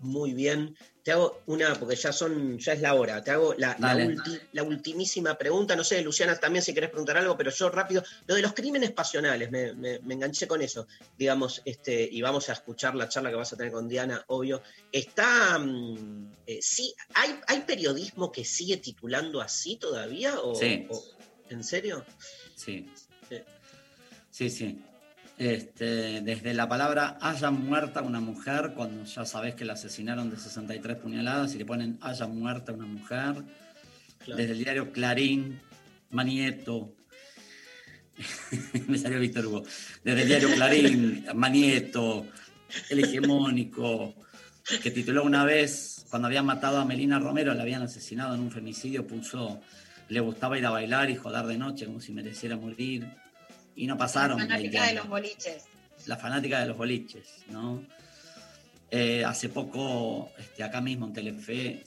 muy bien. Te hago una, porque ya son, ya es la hora, te hago la, la, Dale. ulti- la ultimísima pregunta. No sé, Luciana, también si querés preguntar algo, pero yo rápido. Lo de los crímenes pasionales, me, me- me enganché con eso, digamos, este, y vamos a escuchar la charla que vas a tener con Diana, obvio. Está, mm, eh, sí, ¿hay, ¿hay periodismo que sigue titulando así todavía? O, Sí. o- ¿En serio? Sí. Sí. Sí, sí. Este, desde la palabra haya muerta una mujer, cuando ya sabes que la asesinaron de 63 puñaladas y le ponen haya muerta una mujer. Claro. Desde el diario Clarín, Manieto. Me salió Víctor Hugo. Desde el diario Clarín, Manieto, El Hegemónico, que tituló una vez, cuando habían matado a Melina Romero, la habían asesinado en un femicidio, puso le gustaba ir a bailar y joder de noche como si mereciera morir. Y no pasaron. La 20 fanática de los boliches. La fanática de los boliches, ¿no? Eh, hace poco, este, acá mismo en Telefe,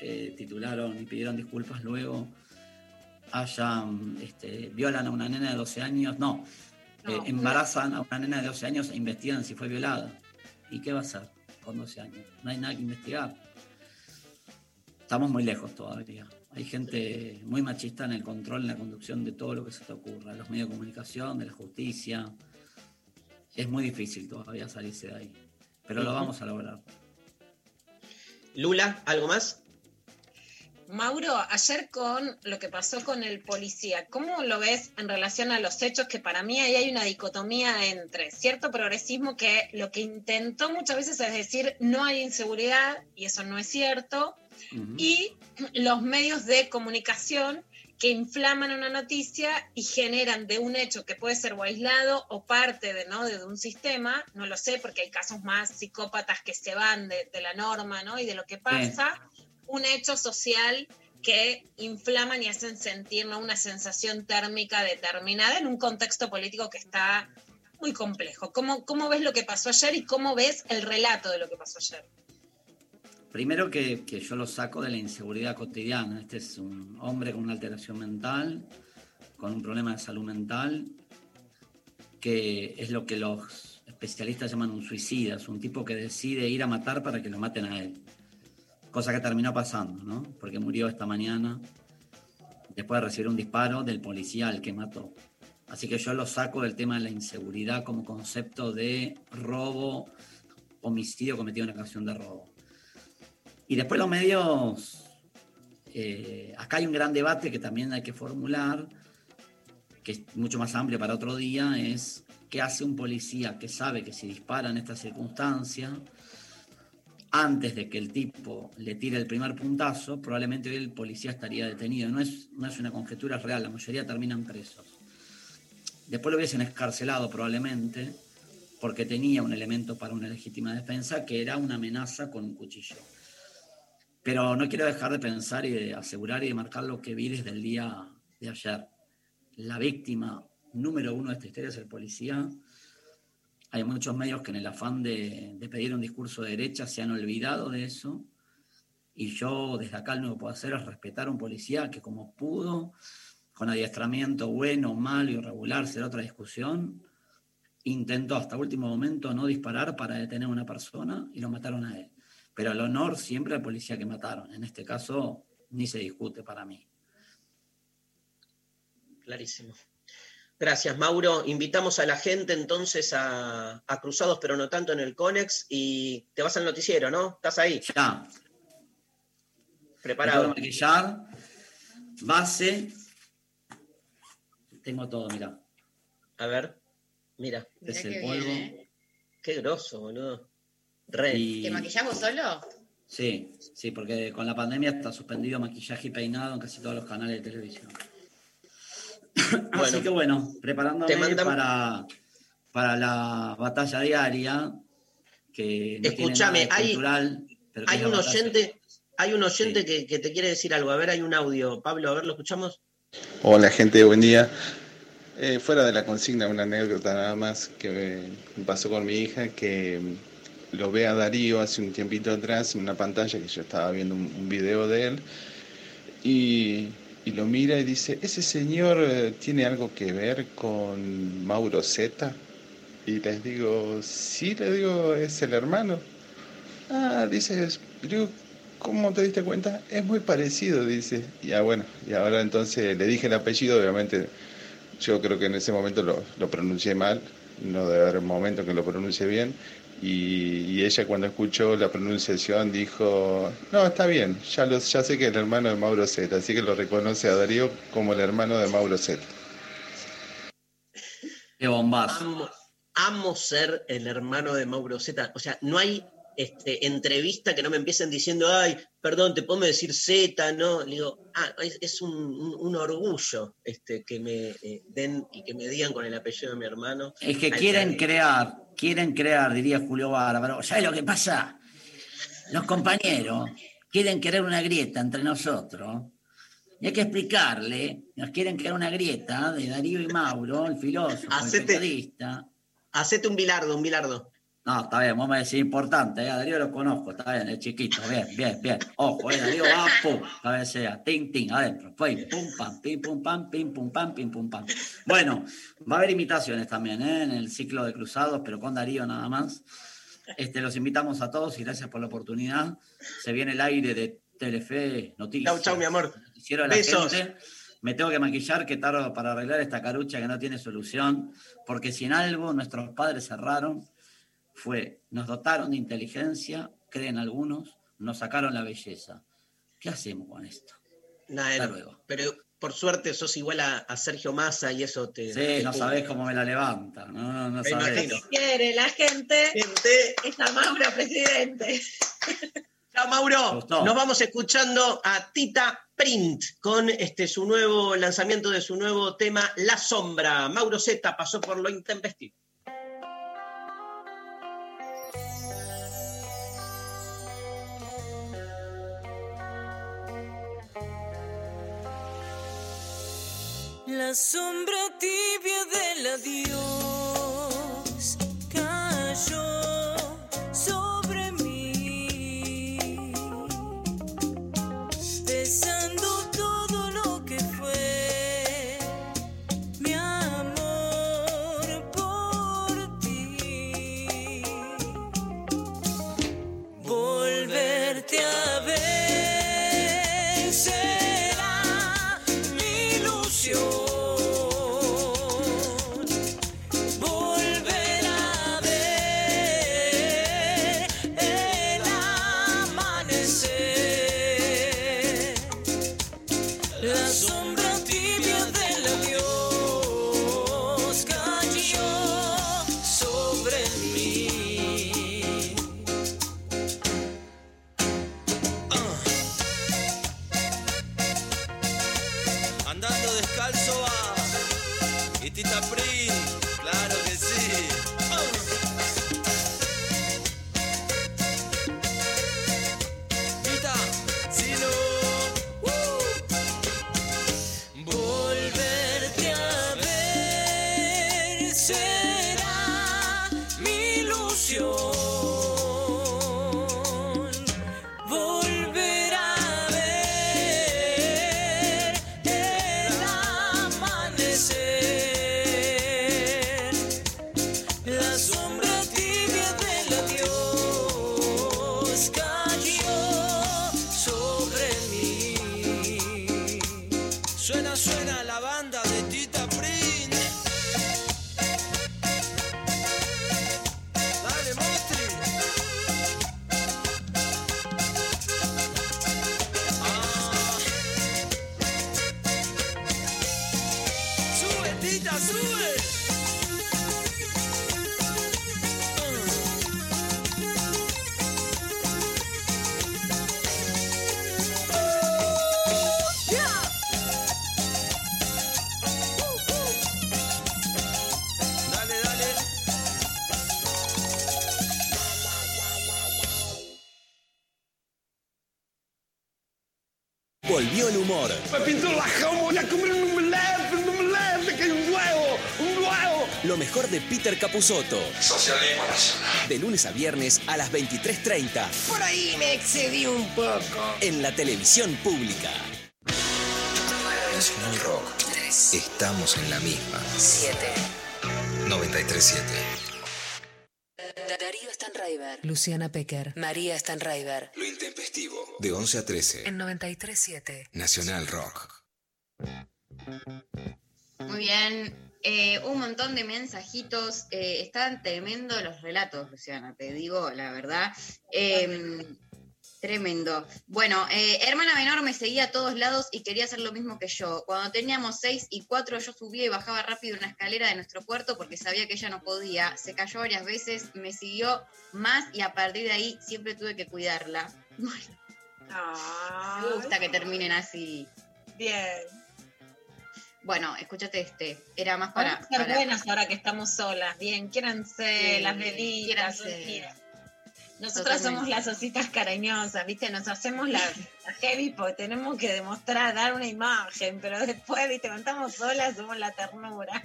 eh, titularon y pidieron disculpas luego. Hayan, este, violan a una nena de 12 años, no, eh, No, embarazan a una nena de 12 años e investigan si fue violada. ¿Y qué va a hacer con 12 años? No hay nada que investigar. Estamos muy lejos todavía. Hay gente muy machista en el control, en la conducción de todo lo que se te ocurra, los medios de comunicación, de la justicia. Es muy difícil todavía salirse de ahí, pero lo vamos a lograr. Lula, ¿algo más? Mauro, ayer con lo que pasó con el policía, ¿cómo lo ves en relación a los hechos? Que para mí ahí hay una dicotomía entre cierto progresismo que lo que intentó muchas veces es decir no hay inseguridad, y eso no es cierto, Y los medios de comunicación que inflaman una noticia y generan de un hecho que puede ser o aislado o parte de, ¿no? de un sistema, no lo sé porque hay casos más psicópatas que se van de, de la norma ¿no? y de lo que pasa, un hecho social que inflaman y hacen sentir ¿no? una sensación térmica determinada en un contexto político que está muy complejo. ¿Cómo, ¿Cómo ves lo que pasó ayer y cómo ves el relato de lo que pasó ayer? Primero que, que yo lo saco de la inseguridad cotidiana. Este es un hombre con una alteración mental, con un problema de salud mental, que es lo que los especialistas llaman un suicida. Es un tipo que decide ir a matar para que lo maten a él. Cosa que terminó pasando, ¿no? Porque murió esta mañana después de recibir un disparo del policía al que mató. Así que yo lo saco del tema de la inseguridad como concepto de robo, homicidio cometido en ocasión de robo. Y después los medios, eh, acá hay un gran debate que también hay que formular, que es mucho más amplio para otro día, es qué hace un policía que sabe que si dispara en esta circunstancia, antes de que el tipo le tire el primer puntazo, probablemente el policía estaría detenido. No es, no es una conjetura real, la mayoría terminan presos. Después lo hubiesen escarcelado probablemente porque tenía un elemento para una legítima defensa que era una amenaza con un cuchillo. Pero no quiero dejar de pensar y de asegurar y de marcar lo que vi desde el día de ayer. La víctima número uno de esta historia es el policía. Hay muchos medios que en el afán de, de pedir un discurso de derecha se han olvidado de eso. Y yo desde acá lo único que puedo hacer es respetar a un policía que como pudo, con adiestramiento bueno, malo irregular, será otra discusión, intentó hasta último momento no disparar para detener a una persona y lo mataron a él. Pero el honor siempre al policía que mataron. En este caso, ni se discute para mí. Clarísimo. Gracias, Mauro. Invitamos a la gente entonces a, a Cruzados, pero no tanto en el Conex. Y te vas al noticiero, ¿no? ¿Estás ahí? Ya. Preparado. Me maquillar, base. Tengo todo, mira. A ver, mira. Es el qué polvo. bien, ¿eh? Qué grosso, boludo. Re. Y- ¿Te maquillás vos solo? Sí, sí, porque con la pandemia está suspendido maquillaje y peinado en casi todos los canales de televisión. Así que bueno, preparándome Te mandan- para, para la batalla diaria, que no Escúchame, tiene nada de hay- cultural, pero que Hay un batalla. oyente, hay un oyente que, que te quiere decir algo. A ver, hay un audio. Pablo, a ver, ¿lo escuchamos? Hola gente, buen día. Eh, fuera de la consigna, una anécdota nada más que me pasó con mi hija, que lo ve a Darío hace un tiempito atrás en una pantalla que yo estaba viendo un, video de él y, lo mira y dice, ¿ese señor eh, tiene algo que ver con Mauro Zeta? Y les digo, sí, le digo, es el hermano. Ah, dice, digo, ¿cómo te diste cuenta? Es muy parecido, dice. Y ah, bueno, y ahora entonces le dije el apellido, obviamente yo creo que en ese momento lo, lo pronuncié mal, no debe haber un momento que lo pronuncie bien. Y, y ella cuando escuchó la pronunciación dijo, no, está bien, ya, lo, ya sé que es el hermano de Mauro Zeta, así que lo reconoce a Darío como el hermano de Mauro Zeta. Qué bombazo. Amo, amo ser el hermano de Mauro Zeta. O sea, no hay este, entrevista que no me empiecen diciendo, ay, perdón, te podemos decir Z, ¿no? Le digo, ah, es, es un, un- un orgullo este, que me eh, den y que me digan con el apellido de mi hermano. Es que quieren ay, crear, quieren crear, diría Julio Bárbaro. ¿Sabes lo que pasa? Los compañeros quieren crear una grieta entre nosotros. Y hay que explicarle, nos quieren crear una grieta de Darío y Mauro, el filósofo, el Hacete- periodista. Hacete un bilardo, un bilardo. No, está bien, vos me decís importante, eh, a Darío lo conozco, está bien, es chiquito, bien, bien, bien. Ojo, eh, Darío va, pum, cabecea, ting, ting, adentro, fue, pum, pam, pim, pum, pam, pim, pum, pam, pim, pum, pam. Bueno, va a haber imitaciones también, eh, en el ciclo de cruzados, pero con Darío nada más. Este, los invitamos a todos y gracias por la oportunidad. Se viene el aire de Telefe Noticias. Chau, chau, mi amor. La Besos. gente. Me tengo que maquillar, que tardo para arreglar esta carucha que no tiene solución, porque si en algo nuestros padres cerraron, fue, nos dotaron de inteligencia, creen algunos, nos sacaron la belleza. ¿Qué hacemos con esto? Nada, Hasta luego. Pero por suerte sos igual a, a Sergio Massa y eso te. Sí, te no cubre. sabés cómo me la levanta, no, no, no Me sabés. imagino. Quiere la gente, Gente, es a Mauro presidente. Chao, ¿Te Mauro. Nos vamos escuchando a Tita Print con este, su nuevo lanzamiento de su nuevo tema, La Sombra. Mauro Z pasó por lo intempestivo. La sombra tibia del adiós cayó Peter Capusotto. Socialismo nacional. De lunes a viernes a las 23.30. Por ahí me excedí un poco. En la televisión pública. Nacional Rock. Estamos en la misma. 7. 93.7. Darío Stanraiver. Luciana Pecker. María Stanraiver. Lo intempestivo. De 11 a 13. En 93.7. Nacional Rock. Muy bien. Eh, un montón de mensajitos. Eh, están tremendo los relatos, Luciana, te digo la verdad. Eh, tremendo. Bueno, eh, hermana menor me seguía a todos lados y quería hacer lo mismo que yo. Cuando teníamos seis y cuatro, yo subía y bajaba rápido una escalera de nuestro cuarto porque sabía que ella no podía. Se cayó varias veces, me siguió más y a partir de ahí siempre tuve que cuidarla. Me gusta que terminen así. Bien. Bueno, escúchate este. Era más para. Vamos a ser para- buenas ahora que estamos solas. Bien, quiéranse Sí, las mira. Nosotras somos las ositas cariñosas, ¿viste? Nos hacemos las las heavy porque tenemos que demostrar, dar una imagen, pero después, ¿viste? Cuando estamos solas somos la ternura.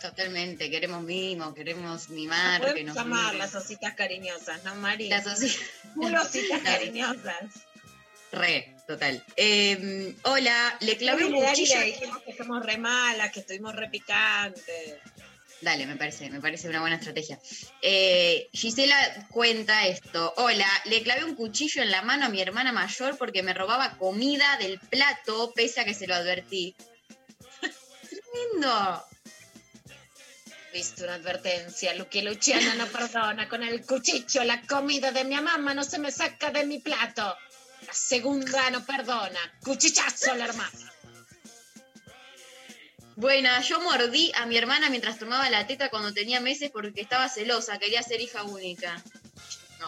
Totalmente. Queremos mimo, queremos mimar. que Podemos nos llamar las ositas cariñosas, ¿no, Mari? Las ositas Dale. cariñosas. Re, total. Eh, hola, le clavé un cuchillo. dijimos que somos re malas, que estuvimos re picantes. Dale, me parece, me parece una buena estrategia. Eh, Gisela cuenta esto. Hola, le clavé un cuchillo en la mano a mi hermana mayor porque me robaba comida del plato, pese a que se lo advertí. Tremendo. Viste una advertencia, lo que Luciana no perdona con el cuchillo, la comida de mi mamá no se me saca de mi plato. La segunda no perdona, cuchillazo a la hermana. Buena, yo mordí a mi hermana mientras tomaba la teta cuando tenía meses porque estaba celosa, quería ser hija única.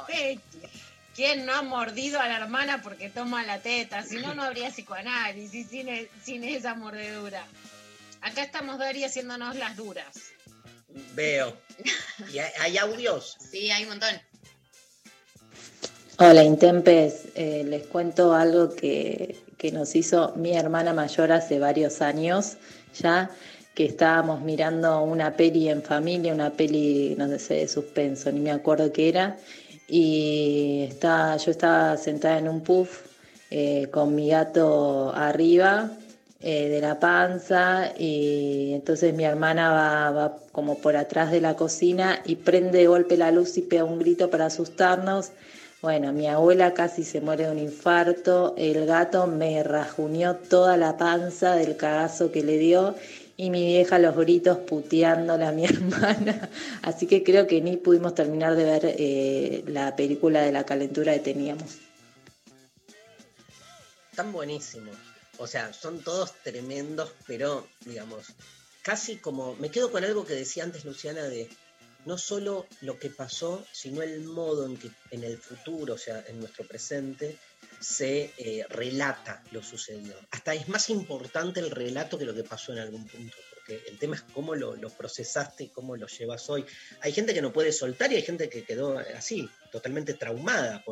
Eh, ¿Quién no ha mordido a la hermana porque toma la teta? Si no, no habría psicoanálisis sin, e- sin esa mordedura. Acá estamos Dari haciéndonos las duras. Veo. ¿Y hay, hay audios? Sí, hay un montón. Hola Intempes, Eh, les cuento algo que, que nos hizo mi hermana mayor hace varios años ya, que estábamos mirando una peli en familia, una peli, no sé, de suspenso, ni me acuerdo qué era, y está, yo estaba sentada en un puff eh, con mi gato arriba eh, de la panza y entonces mi hermana va, va como por atrás de la cocina y prende de golpe la luz y pega un grito para asustarnos. Bueno, mi abuela casi se muere de un infarto, el gato me rajuñó toda la panza del cagazo que le dio y mi vieja los gritos puteándola a mi hermana. Así que creo que ni pudimos terminar de ver eh, la película de la calentura que teníamos. Están buenísimos. O sea, son todos tremendos, pero, digamos, casi como. Me quedo con algo que decía antes Luciana de no solo lo que pasó, sino el modo en que en el futuro, o sea, en nuestro presente, se eh, relata lo sucedido. Hasta es más importante el relato que lo que pasó en algún punto, porque el tema es cómo lo, procesaste y cómo lo llevas hoy. Hay gente que no puede soltar y hay gente que quedó así, totalmente traumada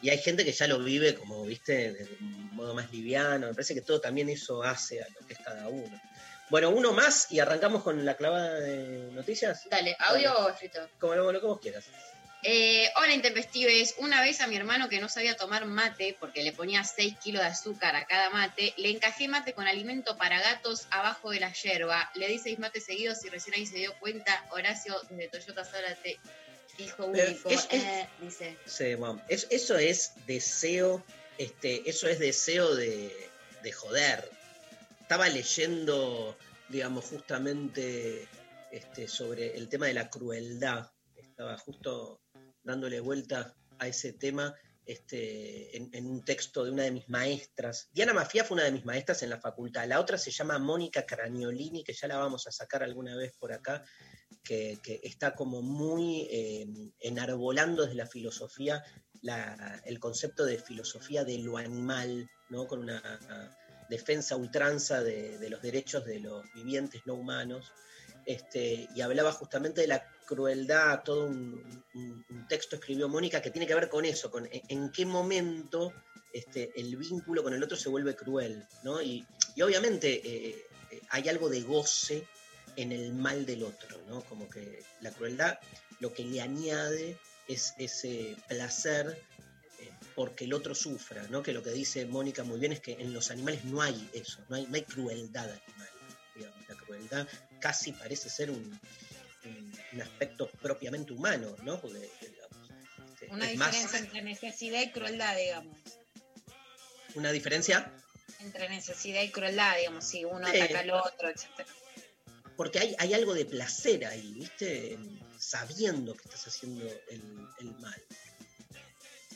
y hay gente que ya lo vive como, viste, de un modo más liviano. Me parece que todo también eso hace a lo que es cada uno. Bueno, uno más y arrancamos con la clavada de noticias. Dale, ¿audio o escrito? Como lo, lo que vos quieras. Eh, hola Intempestives, una vez a mi hermano que no sabía tomar mate porque le ponía 6 kilos de azúcar a cada mate, le encajé mate con alimento para gatos abajo de la yerba. Le di seis mates seguidos y recién ahí se dio cuenta. Horacio desde Toyota Zárate, hijo Pero único, es- es- eh, dice. Sí, bueno, es- eso es deseo, este, eso es deseo de, de joder. Estaba leyendo, digamos, justamente este, sobre el tema de la crueldad. Estaba justo dándole vuelta a ese tema este, en, un texto de una de mis maestras. Diana Mafia fue una de mis maestras en la facultad. La otra se llama Mónica Craniolini, que ya la vamos a sacar alguna vez por acá, que, está como muy eh, enarbolando desde la filosofía el concepto de filosofía de lo animal, ¿no? Defensa ultranza de, los derechos de los vivientes no humanos. Este, y hablaba justamente de la crueldad, todo un, texto escribió Mónica que tiene que ver con eso, con en, en qué momento este, el vínculo con el otro se vuelve cruel, ¿no? Y, y obviamente eh, eh, hay algo de goce en el mal del otro, ¿no? Como que la crueldad lo que le añade es ese placer porque el otro sufra, ¿no? Que lo que dice Mónica muy bien es que en los animales no hay eso, no hay, no hay crueldad animal, digamos. La crueldad casi parece ser un, un- un aspecto propiamente humano, ¿no? Porque, digamos, este, Una más- diferencia entre necesidad y crueldad, digamos. una diferencia Entre necesidad y crueldad, digamos, si uno Sí. ataca al otro, etc. porque hay, hay algo de placer ahí, ¿viste? En- Sabiendo que estás haciendo el, el mal.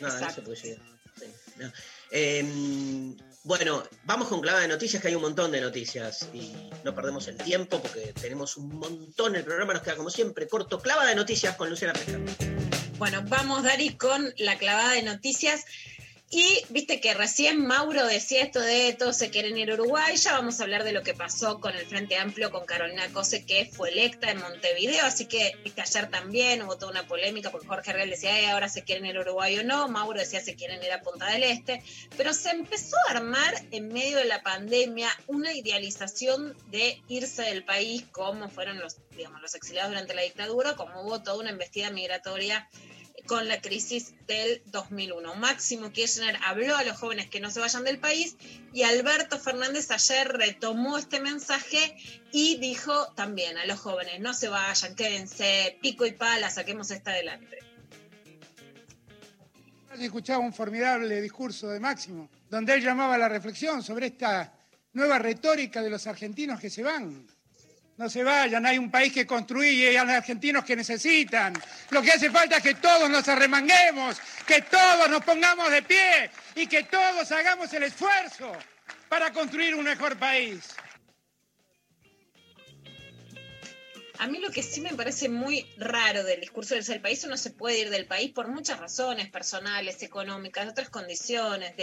Exacto. eso puede llegar. Sí, no. Em, bueno, vamos con clave de noticias, que hay un montón de noticias y no perdemos el tiempo porque tenemos un montón. El programa nos queda como siempre corto. Clava de noticias con Luciana Pesca. Bueno, vamos, Dari, con la clavada de noticias. Y viste que recién Mauro decía esto de todos se quieren ir a Uruguay. Ya vamos a hablar de lo que pasó con el Frente Amplio, con Carolina Cose, que fue electa en Montevideo. Así que viste, ayer también hubo toda una polémica porque Jorge Real decía, "Eh, ahora se quieren ir a Uruguay o no. Mauro decía, se quieren ir a Punta del Este. Pero se empezó a armar en medio de la pandemia una idealización de irse del país, como fueron los, digamos, los exiliados durante la dictadura, como hubo toda una investida migratoria con la crisis del 2001. Máximo Kirchner habló a los jóvenes que no se vayan del país y Alberto Fernández ayer retomó este mensaje y dijo también a los jóvenes, no se vayan, quédense, pico y pala, saquemos esta adelante. Escuchaba un formidable discurso de Máximo, donde él llamaba a la reflexión sobre esta nueva retórica de los argentinos que se van. No se vayan, hay un país que construir y hay argentinos que necesitan. Lo que hace falta es que todos nos arremanguemos, que todos nos pongamos de pie y que todos hagamos el esfuerzo para construir un mejor país. A mí lo que sí me parece muy raro del discurso del ser país, uno se puede ir del país por muchas razones personales, económicas, otras condiciones,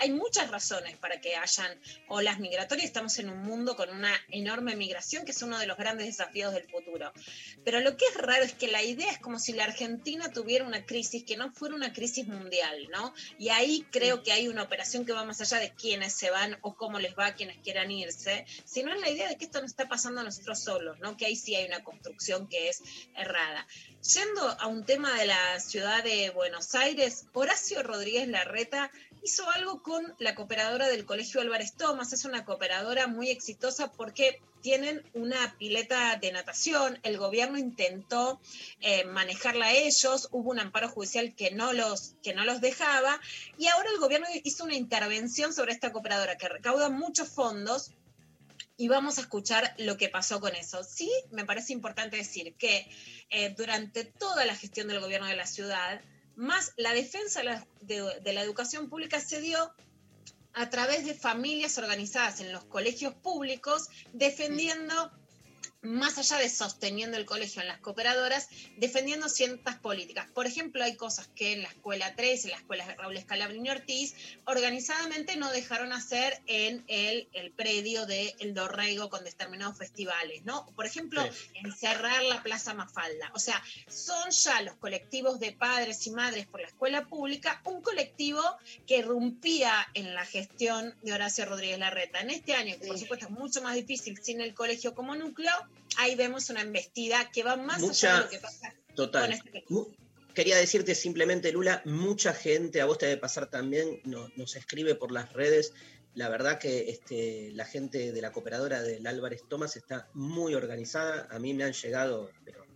hay muchas razones para que hayan olas migratorias. Estamos en un mundo con una enorme migración que es uno de los grandes desafíos del futuro. Pero lo que es raro es que la idea es como si la Argentina tuviera una crisis que no fuera una crisis mundial, ¿no? Y ahí creo que hay una operación que va más allá de quiénes se van o cómo les va a quienes quieran irse, sino es la idea de que esto no está pasando a nosotros solos, ¿no? Que ahí sí hay una construcción que es errada. Yendo a un tema de la ciudad de Buenos Aires, Horacio Rodríguez Larreta hizo algo con la cooperadora del Colegio Álvarez Tomás. Es una cooperadora muy exitosa porque tienen una pileta de natación. El gobierno intentó eh, manejarla a ellos. Hubo un amparo judicial que no, los, que no los dejaba. Y ahora el gobierno hizo una intervención sobre esta cooperadora que recauda muchos fondos y vamos a escuchar lo que pasó con eso. Sí, me parece importante decir que eh, durante toda la gestión del gobierno de la ciudad, más la defensa de la, de- de la educación pública se dio a través de familias organizadas en los colegios públicos, defendiendo, más allá de sosteniendo el colegio en las cooperadoras, defendiendo ciertas políticas. Por ejemplo, hay cosas que en la escuela 3, en la escuela Raúl Escalabrini Ortiz, organizadamente no dejaron hacer en el, el predio de El Dorrego con determinados festivales, ¿no? Por ejemplo, encerrar la Plaza Mafalda. O sea, son ya los colectivos de padres y madres por la escuela pública un colectivo que irrumpía en la gestión de Horacio Rodríguez Larreta. En este año, que por supuesto es mucho más difícil sin el colegio como núcleo, ahí vemos una embestida que va más allá Mucha- de lo que pasa Total. con este Quería decirte simplemente, Lula, mucha gente, a vos te debe pasar también, no- nos escribe por las redes. La verdad que este, la gente de la cooperadora del Álvarez Tomás está muy organizada. A mí me han llegado pero,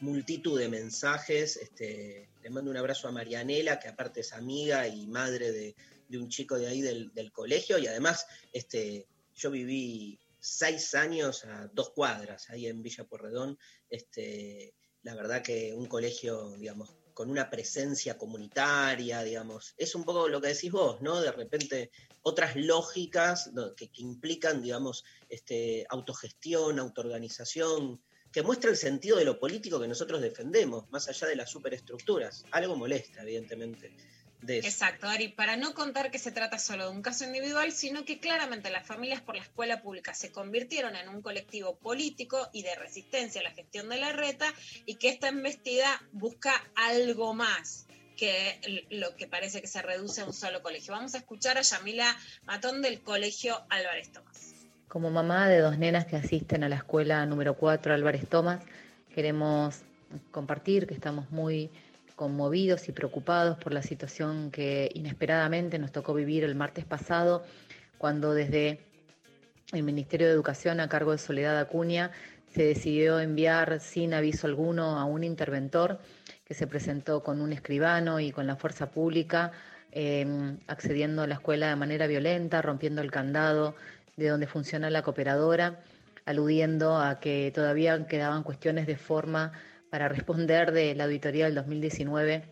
multitud de mensajes. Este, le mando un abrazo a Marianela, que aparte es amiga y madre de, de un chico de ahí del, del colegio. Y además, este, yo viví seis años a dos cuadras ahí en Villa Porredón. Este, la verdad que un colegio, digamos, con una presencia comunitaria, digamos, es un poco lo que decís vos, ¿no? De repente otras lógicas que, que implican, digamos, este, autogestión, autoorganización, que muestra el sentido de lo político que nosotros defendemos, más allá de las superestructuras. Algo molesta, evidentemente, de eso. Exacto, Ari, para no contar que se trata solo de un caso individual, sino que claramente las familias por la escuela pública se convirtieron en un colectivo político y de resistencia a la gestión de la reta y que esta embestida busca algo más que lo que parece que se reduce a un solo colegio. Vamos a escuchar a Yamila Matón del colegio Álvarez Tomás. Como mamá de dos nenas que asisten a la escuela número 4 Álvarez Tomás, queremos compartir que estamos muy conmovidos y preocupados por la situación que inesperadamente nos tocó vivir el martes pasado, cuando desde el Ministerio de Educación a cargo de Soledad Acuña se decidió enviar sin aviso alguno a un interventor que se presentó con un escribano y con la fuerza pública, eh, accediendo a la escuela de manera violenta, rompiendo el candado de donde funciona la cooperadora, aludiendo a que todavía quedaban cuestiones de forma para responder de la auditoría del 2019,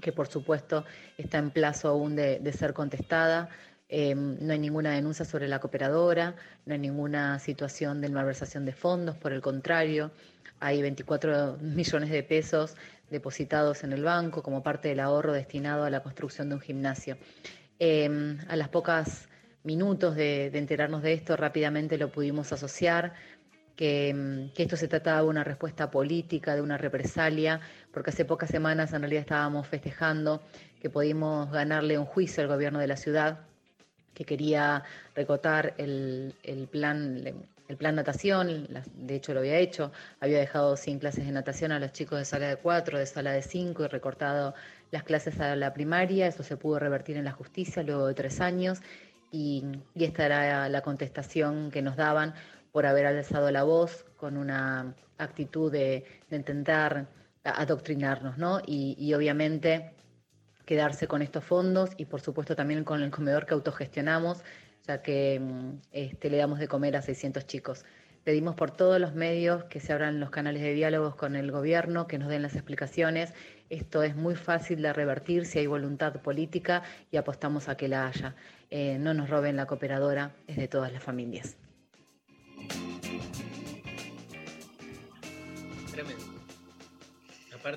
que por supuesto está en plazo aún de, ser contestada. Eh, no hay ninguna denuncia sobre la cooperadora, no hay ninguna situación de malversación de fondos, por el contrario, hay 24 millones de pesos depositados en el banco como parte del ahorro destinado a la construcción de un gimnasio. Eh, a las pocas minutos de, enterarnos de esto, rápidamente lo pudimos asociar, que, que, esto se trataba de una respuesta política, de una represalia, porque hace pocas semanas en realidad estábamos festejando que pudimos ganarle un juicio al gobierno de la ciudad que quería recotar el, el plan el plan natación, de hecho lo había hecho, había dejado sin clases de natación a los chicos de sala de 4, de sala de 5 y recortado las clases a la primaria, eso se pudo revertir en la justicia luego de tres años y, y esta era la contestación que nos daban por haber alzado la voz con una actitud de, intentar adoctrinarnos, ¿no? Y, obviamente quedarse con estos fondos y por supuesto también con el comedor que autogestionamos ya que este, le damos de comer a 600 chicos. Pedimos por todos los medios que se abran los canales de diálogos con el gobierno, que nos den las explicaciones. Esto es muy fácil de revertir si hay voluntad política y apostamos a que la haya. Eh, no nos roben la cooperadora, es de todas las familias.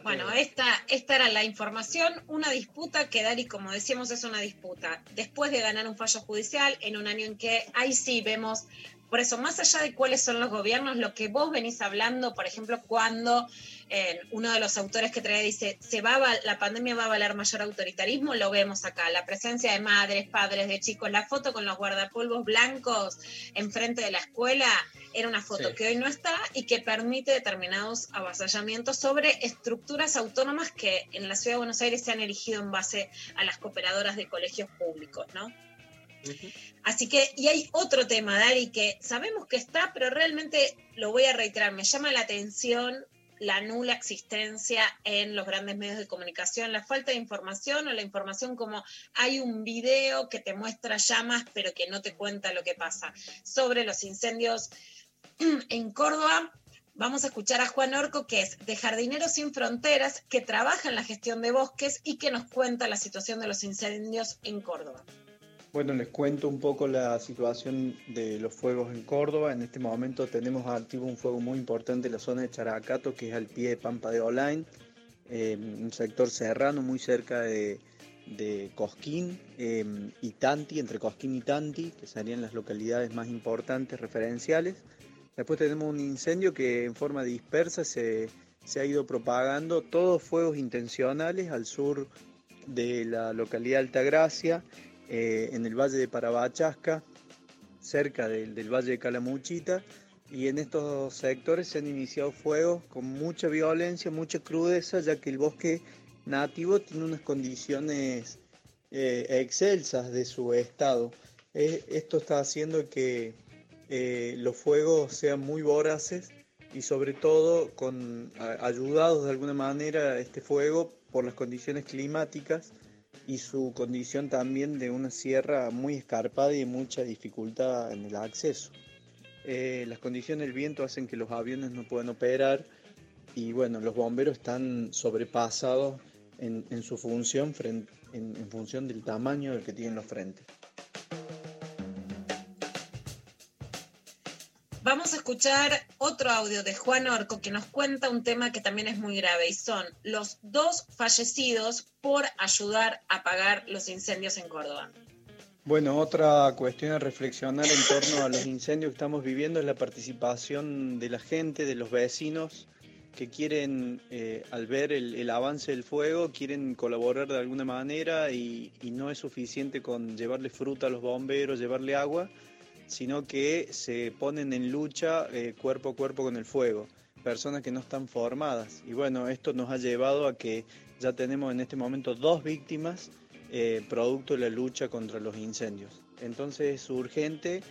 Bueno, esta, esta era la información, una disputa que Dari, como decíamos, es una disputa. Después de ganar un fallo judicial, en un año en que ahí sí vemos, por eso, más allá de cuáles son los gobiernos, lo que vos venís hablando, por ejemplo, cuando eh, uno de los autores que trae dice, se va a, la pandemia va a valer mayor autoritarismo, lo vemos acá, la presencia de madres, padres, de chicos, la foto con los guardapolvos blancos enfrente de la escuela, era una foto sí. que hoy no está y que permite determinados avasallamientos sobre estructuras autónomas que en la ciudad de Buenos Aires se han erigido en base a las cooperadoras de colegios públicos, ¿no? Así que, y hay otro tema, Dari, que sabemos que está, pero realmente lo voy a reiterar, me llama la atención la nula existencia en los grandes medios de comunicación, la falta de información o la información como hay un video que te muestra llamas pero que no te cuenta lo que pasa. Sobre los incendios en Córdoba, vamos a escuchar a Juan Orco, que es de Jardineros Sin Fronteras, que trabaja en la gestión de bosques y que nos cuenta la situación de los incendios en Córdoba. Bueno, les cuento un poco la situación de los fuegos en Córdoba. En este momento tenemos activo un fuego muy importante en la zona de Characato, que es al pie de Pampa de Olain, eh, un sector serrano muy cerca de, de Cosquín eh, y Tanti, entre Cosquín y Tanti, que serían las localidades más importantes referenciales. Después tenemos un incendio que en forma dispersa se, se ha ido propagando, todos fuegos intencionales al sur de la localidad de Altagracia, eh, en el valle de Parabachasca, cerca del, valle de Calamuchita, y en estos sectores se han iniciado fuegos con mucha violencia, mucha crudeza, ya que el bosque nativo tiene unas condiciones eh, excelsas de su estado. Eh, esto está haciendo que eh, los fuegos sean muy voraces y sobre todo con, ayudados de alguna manera este fuego por las condiciones climáticas y su condición también de una sierra muy escarpada y mucha dificultad en el acceso. Eh, las condiciones del viento hacen que los aviones no puedan operar y bueno, los bomberos están sobrepasados en, en su función en, en función del tamaño del que tienen los frentes. Vamos a escuchar otro audio de Juan Orco que nos cuenta un tema que también es muy grave y son los dos fallecidos por ayudar a apagar los incendios en Córdoba. Bueno, otra cuestión a reflexionar en torno a los incendios que estamos viviendo es la participación de la gente, de los vecinos, que quieren, eh, al ver el, avance del fuego, quieren colaborar de alguna manera y, y no es suficiente con llevarle fruta a los bomberos, llevarle agua, sino que se ponen en lucha eh, cuerpo a cuerpo con el fuego, personas que no están formadas. Y bueno, esto nos ha llevado a que ya tenemos en este momento dos víctimas eh, producto de la lucha contra los incendios. Entonces es urgente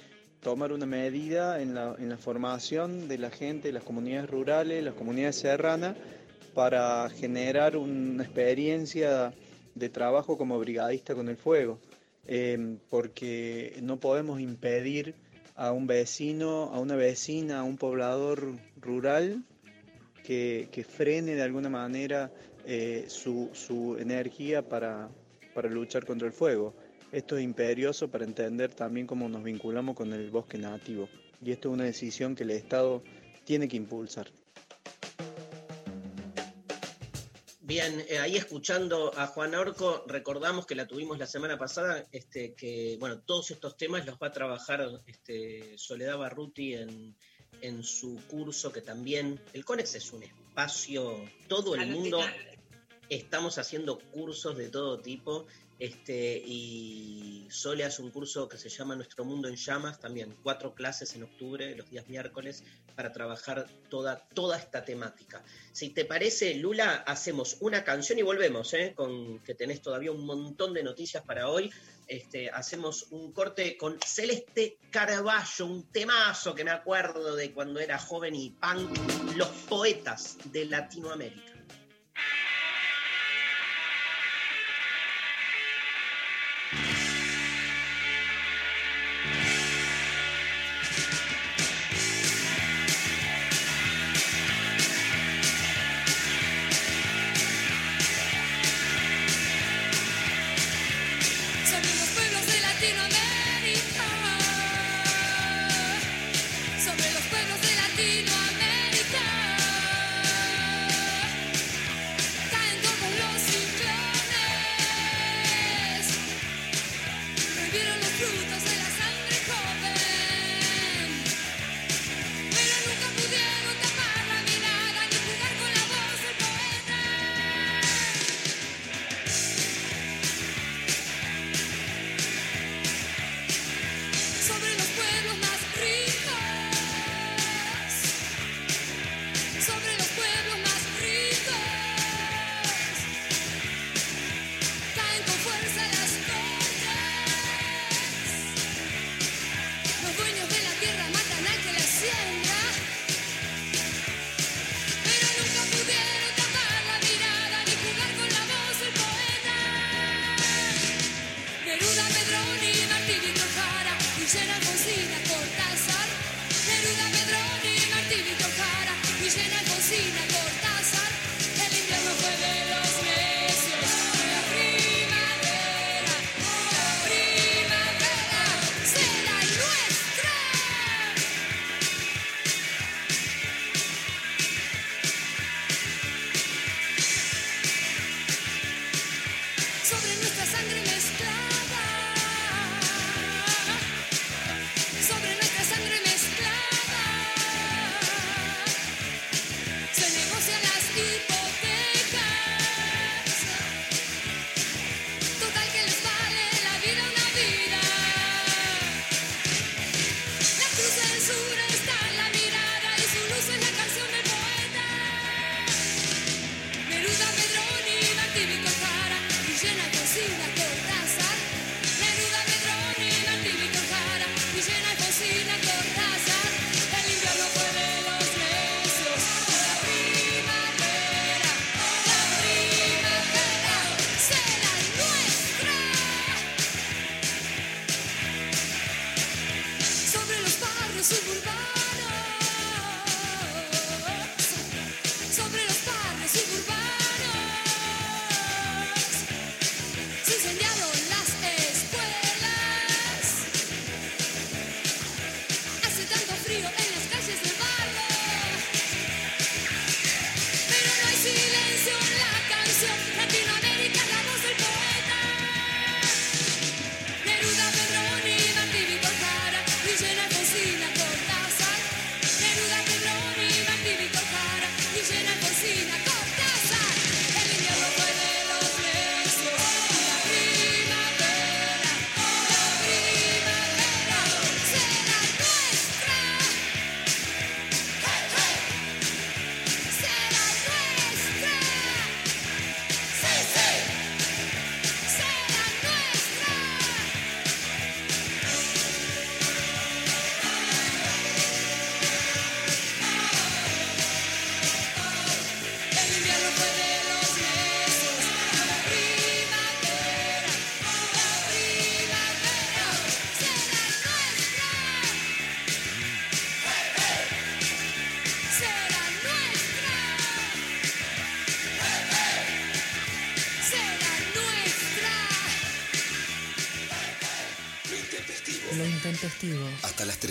tomar una medida en la, en la formación de la gente, las comunidades rurales, las comunidades serranas, para generar una experiencia de trabajo como brigadista con el fuego, eh, porque no podemos impedir a un vecino, a una vecina, a un poblador rural que, que frene de alguna manera eh, su, su energía para, para luchar contra el fuego. Esto es imperioso para entender también cómo nos vinculamos con el bosque nativo. Y esto es una decisión que el Estado tiene que impulsar. Bien, eh, ahí escuchando a Juan Orco, recordamos que la tuvimos la semana pasada, este, que bueno, todos estos temas los va a trabajar este, Soledad Barruti en, en su curso, que también, el CONEX es un espacio, todo el mundo, estamos haciendo cursos de todo tipo, este, y Sole hace un curso que se llama Nuestro Mundo en Llamas, también cuatro clases en octubre, los días miércoles, para trabajar toda, toda esta temática. Si te parece, Lula, hacemos una canción y volvemos, ¿eh? con que tenés todavía un montón de noticias para hoy. Este, hacemos un corte con Celeste Carballo, un temazo que me acuerdo de cuando era joven y punk, los poetas de Latinoamérica. Vieron las frutas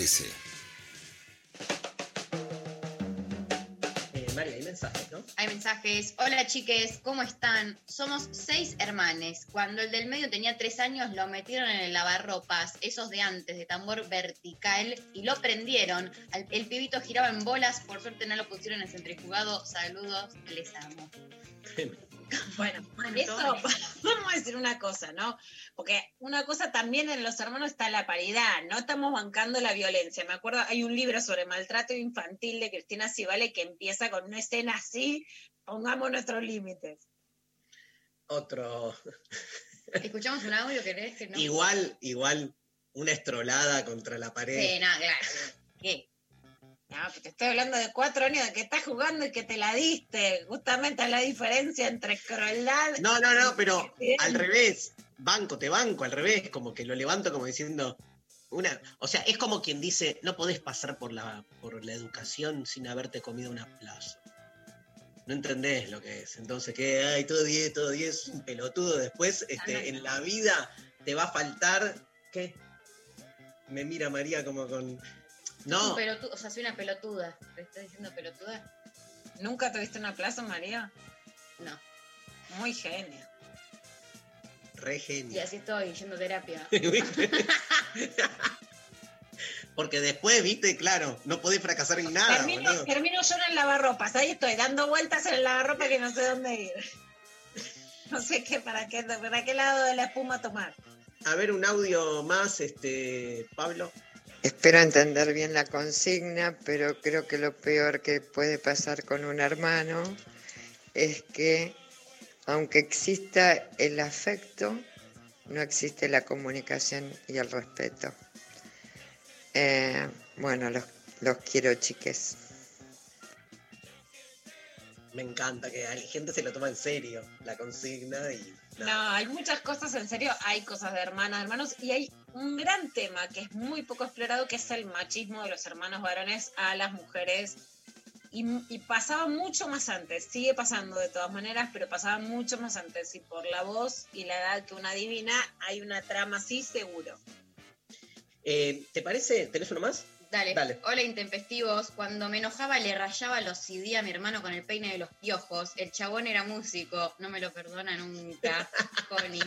13. Eh, María, hay mensajes, ¿no? Hay mensajes. Hola chiques, ¿cómo están? Somos seis hermanes. Cuando el del medio tenía tres años, lo metieron en el lavarropas, esos de antes, de tambor vertical, y lo prendieron. Al- El pibito giraba en bolas, por suerte no lo pusieron en centrifugado. Saludos, les amo. Bueno, eso, vamos a decir una cosa, ¿no? Porque una cosa también en los hermanos está la paridad, no estamos bancando la violencia. Me acuerdo, hay un libro sobre maltrato infantil de Cristina Civale que empieza con una escena así, pongamos nuestros límites. Otro. ¿Escuchamos un audio, querés? Que no? Igual, igual, una estrolada contra la pared. Sí, nada, claro. ¿Qué? No, que te estoy hablando de cuatro años de que estás jugando y que te la diste. Justamente es la diferencia entre crueldad. No, no, no, pero al revés. Banco, te banco, al revés. Como que lo levanto como diciendo. Una, o sea, es como quien dice, no podés pasar por la, por la educación sin haberte comido una plaza. No entendés lo que es. Entonces, que ay, todo 10, todo 10, un pelotudo. Después, este, en la vida te va a faltar. ¿Qué? Me mira María como con. No, Un pelotu- o sea, soy una pelotuda. ¿Te estás diciendo pelotuda? ¿Nunca tuviste una plaza, María? No. Muy genia. re Y genio. así estoy, yendo a terapia. ¿Viste? Porque después, viste, claro, no podés fracasar en nada, termino, boludo. termino yo en el lavarropas. Ahí estoy, dando vueltas en el lavarropas que no sé dónde ir. No sé qué, para qué, para qué lado de la espuma tomar. A ver, un audio más, este, Pablo. Espero entender bien la consigna, pero creo que lo peor que puede pasar con un hermano es que, aunque exista el afecto, no existe la comunicación y el respeto. Eh, bueno, los, los quiero, chiques. Me encanta que hay gente se lo toma en serio, la consigna y. No, hay muchas cosas, en serio, hay cosas de hermanas, hermanos, y hay un gran tema que es muy poco explorado, que es el machismo de los hermanos varones a las mujeres. Y, y pasaba mucho más antes, sigue pasando de todas maneras, pero pasaba mucho más antes. Y por la voz y la edad que una adivina, hay una trama así seguro. Eh, ¿Te parece? ¿Tenés uno más? Dale. Dale. Hola, intempestivos. Cuando me enojaba le rayaba los CD a mi hermano con el peine de los piojos. El chabón era músico. No me lo perdona nunca, Connie.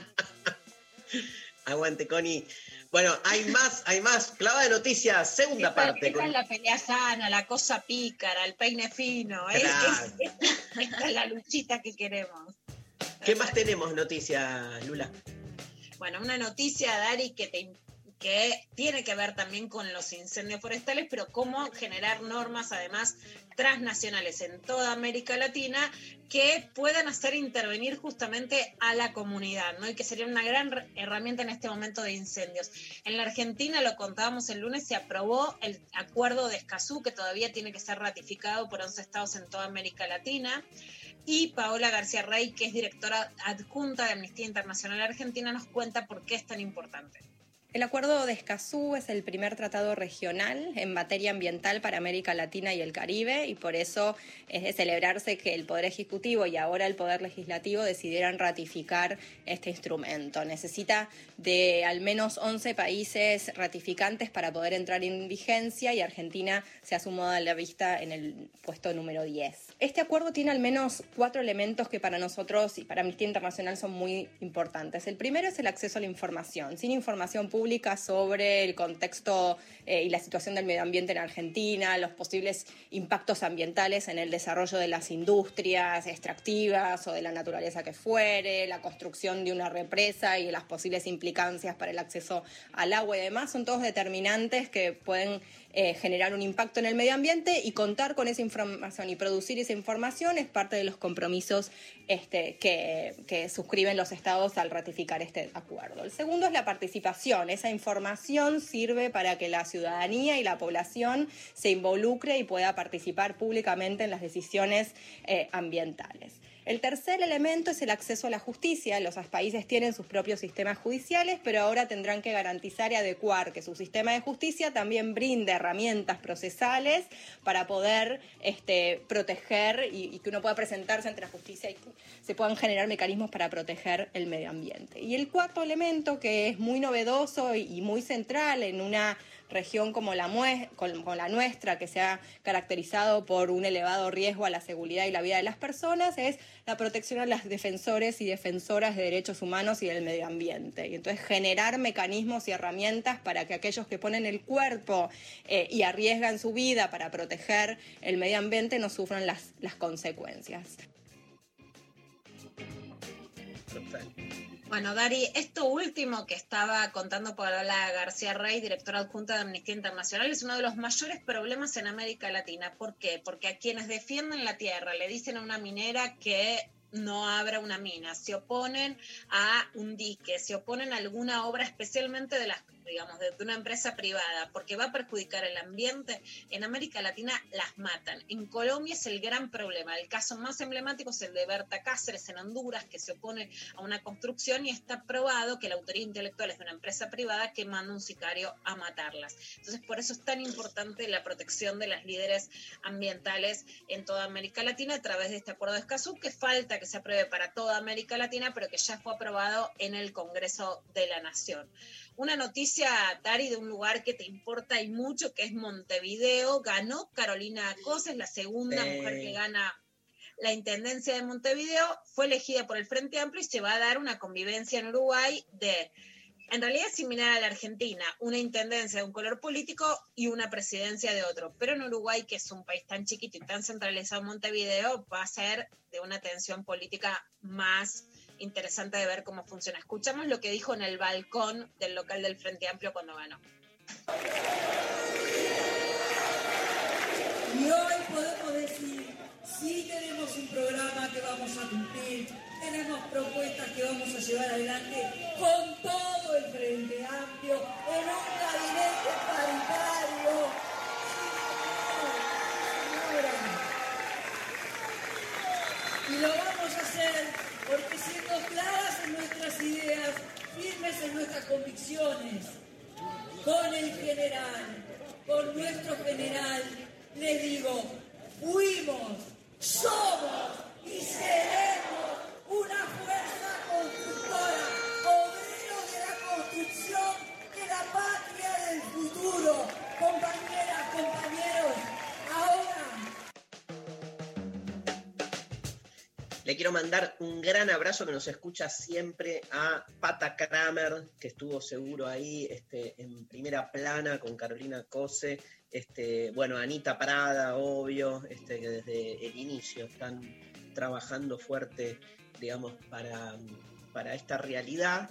Aguante, Connie. Bueno, hay más, hay más. Clava de noticias, segunda Esta, parte. esta con- es la pelea sana, la cosa pícara, el peine fino. es- Claro. es- esta, esta es la luchita que queremos. ¿Qué más tenemos noticias, Lula? Bueno, una noticia, Dari, que, te- que tiene que ver también con los incendios forestales, pero cómo generar normas, además, transnacionales en toda América Latina que puedan hacer intervenir justamente a la comunidad, ¿no? Y que sería una gran herramienta en este momento de incendios. En la Argentina, lo contábamos el lunes, se aprobó el acuerdo de Escazú, que todavía tiene que ser ratificado por 11 estados en toda América Latina. Y Paola García Rey, que es directora adjunta de Amnistía Internacional Argentina, nos cuenta por qué es tan importante. El Acuerdo de Escazú es el primer tratado regional en materia ambiental para América Latina y el Caribe y por eso es de celebrarse que el Poder Ejecutivo y ahora el Poder Legislativo decidieran ratificar este instrumento. Necesita de al menos 11 países ratificantes para poder entrar en vigencia y Argentina se ha sumado a la vista en el puesto número 10. Este acuerdo tiene al menos cuatro elementos que para nosotros y para Amnistía Internacional son muy importantes. El primero es el acceso a la información. Sin información pública sobre el contexto eh, y la situación del medio ambiente en Argentina, los posibles impactos ambientales en el desarrollo de las industrias extractivas o de la naturaleza que fuere, la construcción de una represa y las posibles implicancias para el acceso al agua y demás, son todos determinantes que pueden eh, generar un impacto en el medio ambiente y contar con esa información y producir esa información es parte de los compromisos este, que, suscriben los estados al ratificar este acuerdo. El segundo es la participación. Esa información sirve para que la ciudadanía y la población se involucre y pueda participar públicamente en las decisiones eh, ambientales. El tercer elemento es el acceso a la justicia. Los países tienen sus propios sistemas judiciales, pero ahora tendrán que garantizar y adecuar que su sistema de justicia también brinde herramientas procesales para poder este, proteger y, que uno pueda presentarse ante la justicia y que se puedan generar mecanismos para proteger el medio ambiente. Y el cuarto elemento, que es muy novedoso y, y muy central en una región como la, como la nuestra, que se ha caracterizado por un elevado riesgo a la seguridad y la vida de las personas, es la protección a las defensores y defensoras de derechos humanos y del medio ambiente. Y entonces generar mecanismos y herramientas para que aquellos que ponen el cuerpo eh, y arriesgan su vida para proteger el medio ambiente no sufran las, las consecuencias. Bueno, Dari, esto último que estaba contando Paola García Rey, directora adjunta de Amnistía Internacional, es uno de los mayores problemas en América Latina. ¿Por qué? Porque a quienes defienden la tierra le dicen a una minera que no abra una mina, se oponen a un dique, se oponen a alguna obra especialmente de las digamos, de una empresa privada, porque va a perjudicar el ambiente, en América Latina las matan. En Colombia es el gran problema. El caso más emblemático es el de Berta Cáceres en Honduras, que se opone a una construcción y está probado que la autoría intelectual es de una empresa privada que manda un sicario a matarlas. Entonces, por eso es tan importante la protección de las líderes ambientales en toda América Latina a través de este acuerdo de Escazú, que falta que se apruebe para toda América Latina, pero que ya fue aprobado en el Congreso de la Nación una noticia, Dari, de un lugar que te importa y mucho, que es Montevideo. Ganó Carolina Acosta, es la segunda Sí. mujer que gana la Intendencia de Montevideo. Fue elegida por el Frente Amplio y se va a dar una convivencia en Uruguay de, en realidad es similar a la Argentina, una intendencia de un color político y una presidencia de otro. Pero en Uruguay, que es un país tan chiquito y tan centralizado, Montevideo va a ser de una tensión política más interesante de ver cómo funciona. Escuchamos lo que dijo en el balcón del local del Frente Amplio cuando ganó. Y hoy podemos decir, sí tenemos un programa que vamos a cumplir, tenemos propuestas que vamos a llevar adelante con todo el Frente Amplio, en un gabinete paritario. Y lo vamos a hacer porque siendo claras en nuestras ideas, firmes en nuestras convicciones, con el general, con nuestro general, les digo, fuimos, somos y seremos una fuerza constructora, obreros de la construcción de la patria del futuro. Compañeras, compañeros, Le quiero mandar un gran abrazo que nos escucha siempre a Pata Kramer, que estuvo seguro ahí este, en primera plana con Carolina Cose. Este, bueno, Anita Prada, obvio, este, que desde el inicio están trabajando fuerte, digamos, para, para esta realidad.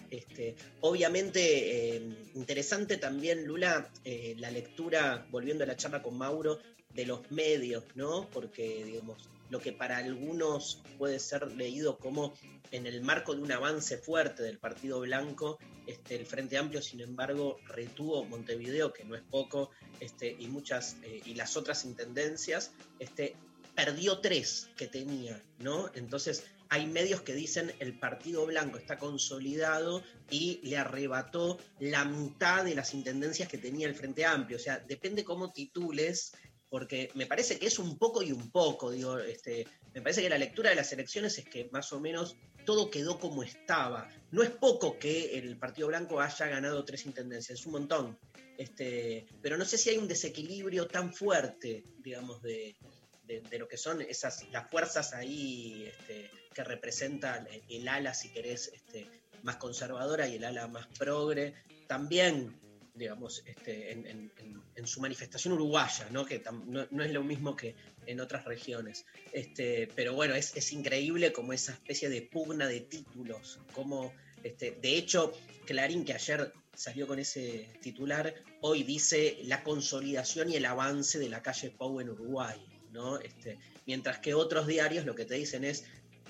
Obviamente, eh, interesante también, Lula, eh, la lectura, volviendo a la charla con Mauro, de los medios, ¿no? Porque, digamos, lo que para algunos puede ser leído como en el marco de un avance fuerte del Partido Blanco, este, el Frente Amplio, sin embargo, retuvo Montevideo, que no es poco, este, y muchas, eh, y las otras intendencias, este, perdió tres que tenía, ¿no? Entonces, hay medios que dicen el Partido Blanco está consolidado y le arrebató la mitad de las intendencias que tenía el Frente Amplio. O sea, depende cómo titules, porque me parece que es un poco y un poco, digo, este, me parece que la lectura de las elecciones es que más o menos todo quedó como estaba. No es poco que el Partido Blanco haya ganado tres intendencias, es un montón. Este, pero no sé si hay un desequilibrio tan fuerte, digamos, de, de, lo que son esas las fuerzas ahí este, que representan el, el ala, si querés, este, más conservadora y el ala más progre. También digamos, este, en, en, en, su manifestación uruguaya, ¿no? que tam, no, no, es lo mismo que en otras regiones. Este, pero bueno, es, es, increíble como esa especie de pugna de títulos, como, este, de hecho, Clarín, que ayer salió con ese titular, hoy dice la consolidación y el avance de la calle Pau en Uruguay, ¿no? Este, mientras que otros diarios lo que te dicen es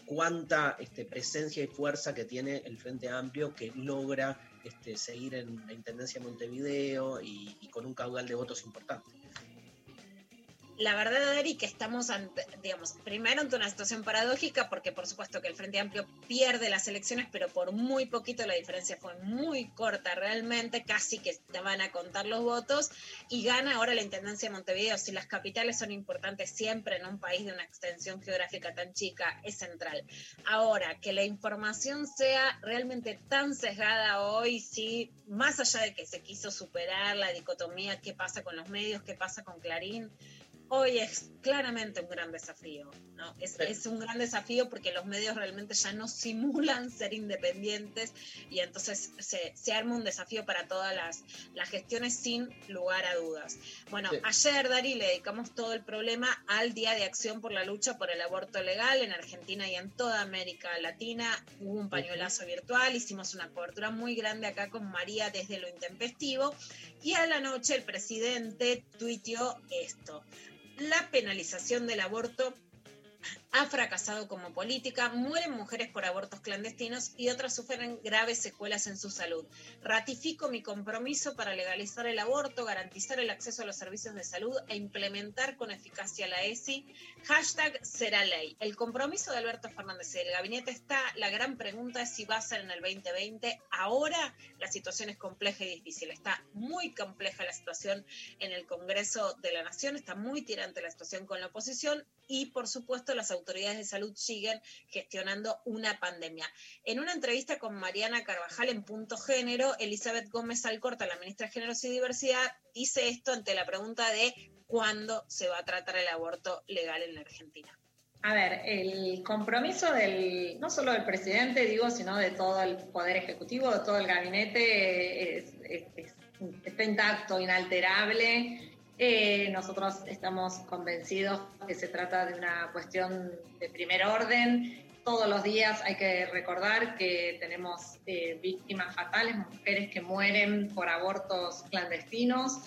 cuánta este, presencia y fuerza que tiene el Frente Amplio que logra este, seguir en la Intendencia de Montevideo y, y, con un caudal de votos importante. La verdad, Dari, que estamos, digamos, primero ante una situación paradójica, porque por supuesto que el Frente Amplio pierde las elecciones, pero por muy poquito la diferencia fue muy corta realmente, casi que te van a contar los votos, y gana ahora la Intendencia de Montevideo. Si las capitales son importantes siempre en un país de una extensión geográfica tan chica, es central. Ahora, que la información sea realmente tan sesgada hoy, sí, más allá de que se quiso superar la dicotomía, qué pasa con los medios, qué pasa con Clarín, hoy es claramente un gran desafío, ¿no? Es, es, un gran desafío porque los medios realmente ya no simulan ser independientes y entonces se, se arma un desafío para todas las, las, gestiones sin lugar a dudas. Bueno, sí. ayer, Dari, le dedicamos todo el problema al Día de Acción por la Lucha por el Aborto Legal en Argentina y en toda América Latina. Hubo un pañuelazo virtual, hicimos una cobertura muy grande acá con María desde lo intempestivo y a la noche el presidente tuiteó esto la penalización del aborto ha fracasado como política, mueren mujeres por abortos clandestinos y otras sufren graves secuelas en su salud. Ratifico mi compromiso para legalizar el aborto, garantizar el acceso a los servicios de salud e implementar con eficacia la ESI. Hashtag será ley. El compromiso de Alberto Fernández y del gabinete está. La gran pregunta es si va a ser en el 2020. Ahora la situación es compleja y difícil. Está muy compleja la situación en el Congreso de la Nación, está muy tirante la situación con la oposición y, por supuesto, las autoridades de salud siguen gestionando una pandemia. En una entrevista con Mariana Carvajal en Punto Género, Elizabeth Gómez Alcorta, la ministra de Géneros y Diversidad, dice esto ante la pregunta de cuándo se va a tratar el aborto legal en la Argentina. A ver, el compromiso del, no solo del presidente, digo, sino de todo el Poder Ejecutivo, de todo el gabinete, es, está intacto, inalterable. Eh, nosotros estamos convencidos que se trata de una cuestión de primer orden. Todos los días hay que recordar que tenemos eh, víctimas fatales, mujeres que mueren por abortos clandestinos.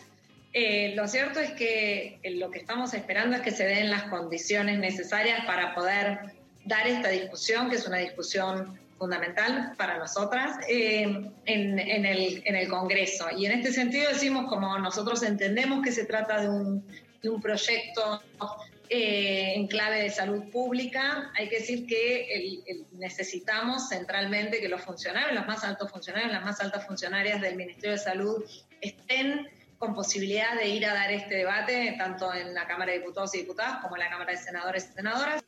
Eh, lo cierto es que lo que estamos esperando es que se den las condiciones necesarias para poder dar esta discusión, que es una discusión fundamental para nosotras eh, en, el, Congreso. Y en este sentido decimos, como nosotros entendemos que se trata de un, proyecto eh, en clave de salud pública, hay que decir que necesitamos centralmente que los funcionarios, los más altos funcionarios, las más altas funcionarias del Ministerio de Salud estén con posibilidad de ir a dar este debate, tanto en la Cámara de Diputados y Diputadas como en la Cámara de Senadores y Senadoras.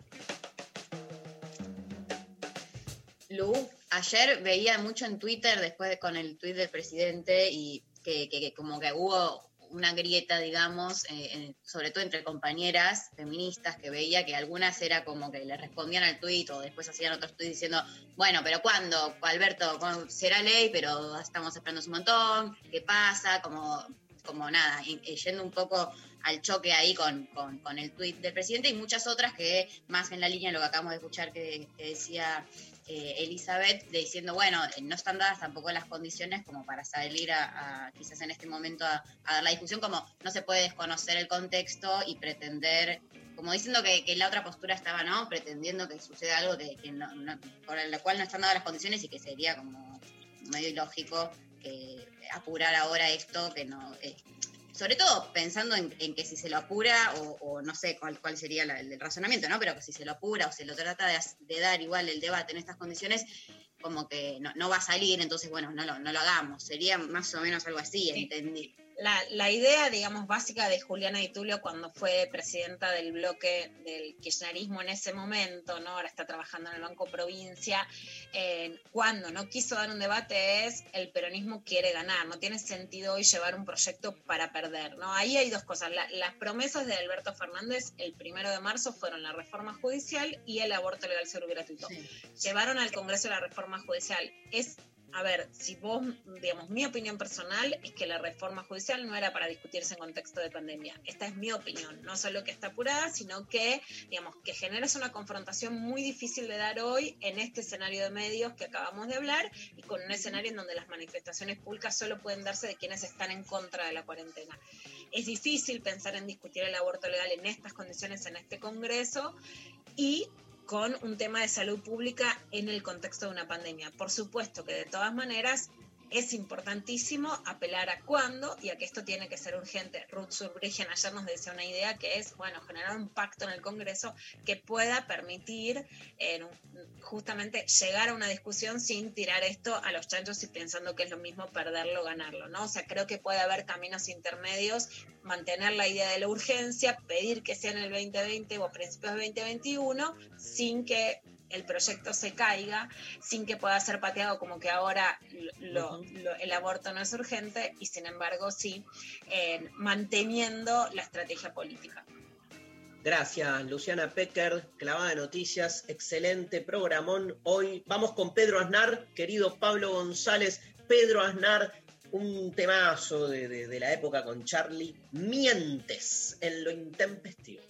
Lu, ayer veía mucho en Twitter, después de, con el tuit del presidente, y que, como que hubo una grieta, digamos, eh, sobre todo entre compañeras feministas, que veía que algunas era como que le respondían al tuit o después hacían otros tuits diciendo, bueno, pero ¿cuándo, Alberto? ¿Será ley? Pero estamos esperando un montón, ¿qué pasa? Como, como nada, yendo un poco al choque ahí con, con, con el tuit del presidente y muchas otras que más en la línea de lo que acabamos de escuchar que decía eh, Elizabeth diciendo, bueno, no están dadas tampoco las condiciones como para salir a, quizás en este momento a, a, dar la discusión, como no se puede desconocer el contexto y pretender, como diciendo que, que la otra postura estaba, ¿no? Pretendiendo que suceda algo que, no, no, por la cual no están dadas las condiciones y que sería como medio ilógico que apurar ahora esto, que no... Eh, sobre todo pensando en, en, que si se lo apura, o, o no sé cuál, cuál sería la, el razonamiento, ¿no? Pero que si se lo apura o se lo trata de, de dar igual el debate en estas condiciones, como que no, no, va a salir, entonces, bueno, no lo, no lo hagamos. Sería más o menos algo así, sí. entendí la, la, idea, digamos, básica de Juliana Di Tulio cuando fue presidenta del bloque del kirchnerismo en ese momento, ¿no? Ahora está trabajando en el Banco Provincia, eh, cuando no quiso dar un debate es el peronismo quiere ganar, no tiene sentido hoy llevar un proyecto para perder, ¿no? Ahí hay dos cosas. La, las promesas de Alberto Fernández el primero de marzo fueron la reforma judicial y el aborto legal seguro gratuito. Sí. Llevaron al Congreso la reforma judicial. Es a ver, si vos, digamos, mi opinión personal es que la reforma judicial no era para discutirse en contexto de pandemia. Esta es mi opinión, no solo que está apurada, sino que, digamos, que generas una confrontación muy difícil de dar hoy en este escenario de medios que acabamos de hablar y con un escenario en donde las manifestaciones públicas solo pueden darse de quienes están en contra de la cuarentena. Es difícil pensar en discutir el aborto legal en estas condiciones en este Congreso y con un tema de salud pública en el contexto de una pandemia. Por supuesto que de todas maneras es importantísimo apelar a cuándo y a que esto tiene que ser urgente. Ruth Surbrigen ayer nos decía una idea que es, bueno, generar un pacto en el Congreso que pueda permitir justamente llegar a una discusión sin tirar esto a los chanchos y pensando que es lo mismo perderlo ganarlo, ¿no? O sea, creo que puede haber caminos intermedios, mantener la idea de la urgencia, pedir que sea en el 2020 o principios del 2021, sin que el proyecto se caiga sin que pueda ser pateado como que ahora lo- lo- el aborto no es urgente y sin embargo sí eh, manteniendo la estrategia política. Gracias, Luciana Pecker, clavada de noticias, excelente programón. Hoy vamos con Pedro Aznar, querido Pablo González. Pedro Aznar, un temazo de, de- de la época con Charlie. Mientes en lo intempestivo.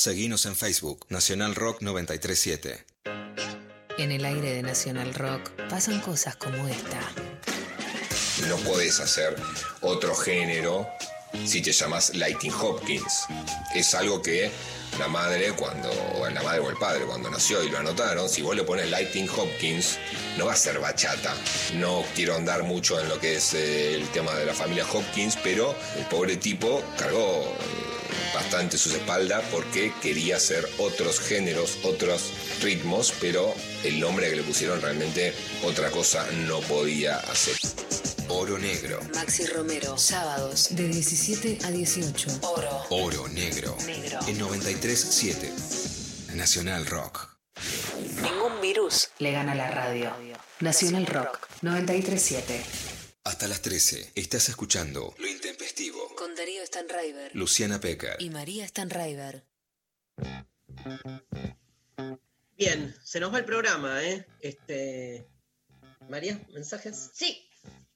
Seguinos en Facebook, Nacional Rock 937. En el aire de Nacional Rock pasan cosas como esta. No podés hacer otro género si te llamas Lighting Hopkins. Es algo que la madre cuando, o la madre o el padre cuando nació y lo anotaron, si vos le pones Lighting Hopkins, no va a ser bachata. No quiero andar mucho en lo que es eh, el tema de la familia Hopkins, pero el pobre tipo cargó bastante sus espaldas porque quería hacer otros géneros, otros ritmos, pero el nombre que le pusieron realmente otra cosa no podía hacer. Oro Negro. Maxi Romero, sábados de 17 a 18. Oro. Oro Negro. Negro. En 937. Nacional Rock. Ningún virus le gana a la radio. Nacional Rock 937. Hasta las 13 estás escuchando Stanraiver Luciana Pecker. y María Stanraiver. Bien, se nos va el programa, ¿eh? Este. María, mensajes. Sí.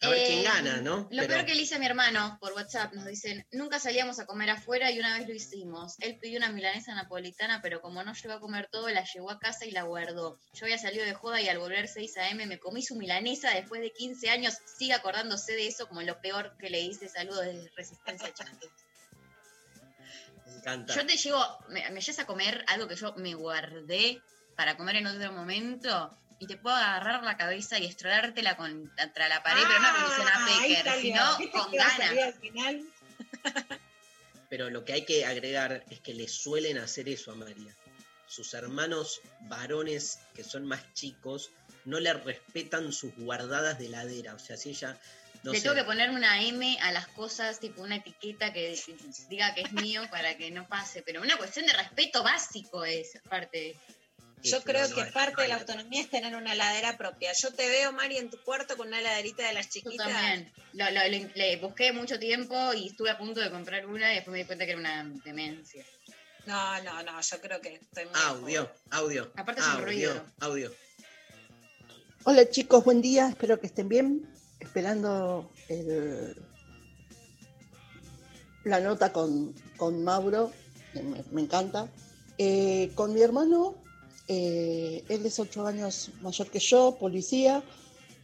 A ver quién Eh, gana, ¿no? Lo Pero- peor que le hice a mi hermano por WhatsApp, nos dicen, nunca salíamos a comer afuera y una vez lo hicimos. Él pidió una milanesa napolitana, pero como no llegó a comer todo, la llevó a casa y la guardó. Yo había salido de joda y al volver 6 a.m. me comí su milanesa después de 15 años. Sigue acordándose de eso como lo peor que le hice. Saludos desde Resistencia Chantes. Me encanta. Yo te llevo, me, me llevas a comer algo que yo me guardé para comer en otro momento y te puedo agarrar la cabeza y estrolártela contra la pared, pero no Luciana Ah, ahí Pecker, sino ¿Viste con ganas. Pero lo que hay que agregar es que le suelen hacer eso a María. Sus hermanos varones, que son más chicos, no le respetan sus guardadas de heladera. O sea, si ella. No Le sé, tengo que poner una M a las cosas, tipo una etiqueta que diga que es mío para que no pase. Pero una cuestión de respeto básico es parte. Yo creo que parte de la no. autonomía es tener una heladera propia. Yo te veo, Mari, en tu cuarto con una heladerita de las Yo chiquitas. también. Lo, lo- le, le busqué mucho tiempo y estuve a punto de comprar una y después me di cuenta que era una demencia. No, no, no, yo creo que estoy muy Audio, audio. Aparte es un audio, ruido. audio. Hola chicos, buen día, espero que estén bien. Esperando el- la nota con, con Mauro, que me, me encanta. Eh, con mi hermano, eh, él es ocho años mayor que yo, policía.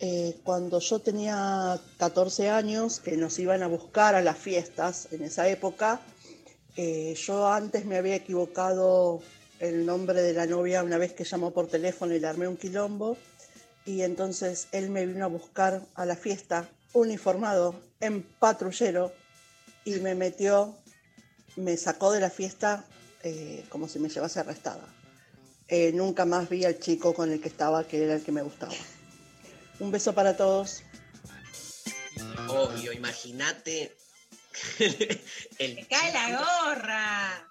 Eh, cuando yo tenía 14 años, que nos iban a buscar a las fiestas en esa época, eh, yo antes me había equivocado el nombre de la novia una vez que llamó por teléfono y le armé un quilombo. Y entonces él me vino a buscar a la fiesta uniformado en patrullero y me metió, me sacó de la fiesta eh, como si me llevase arrestada. Eh, nunca más vi al chico con el que estaba, que era el que me gustaba. Un beso para todos. Obvio, imagínate. el ¡Me cae la gorra!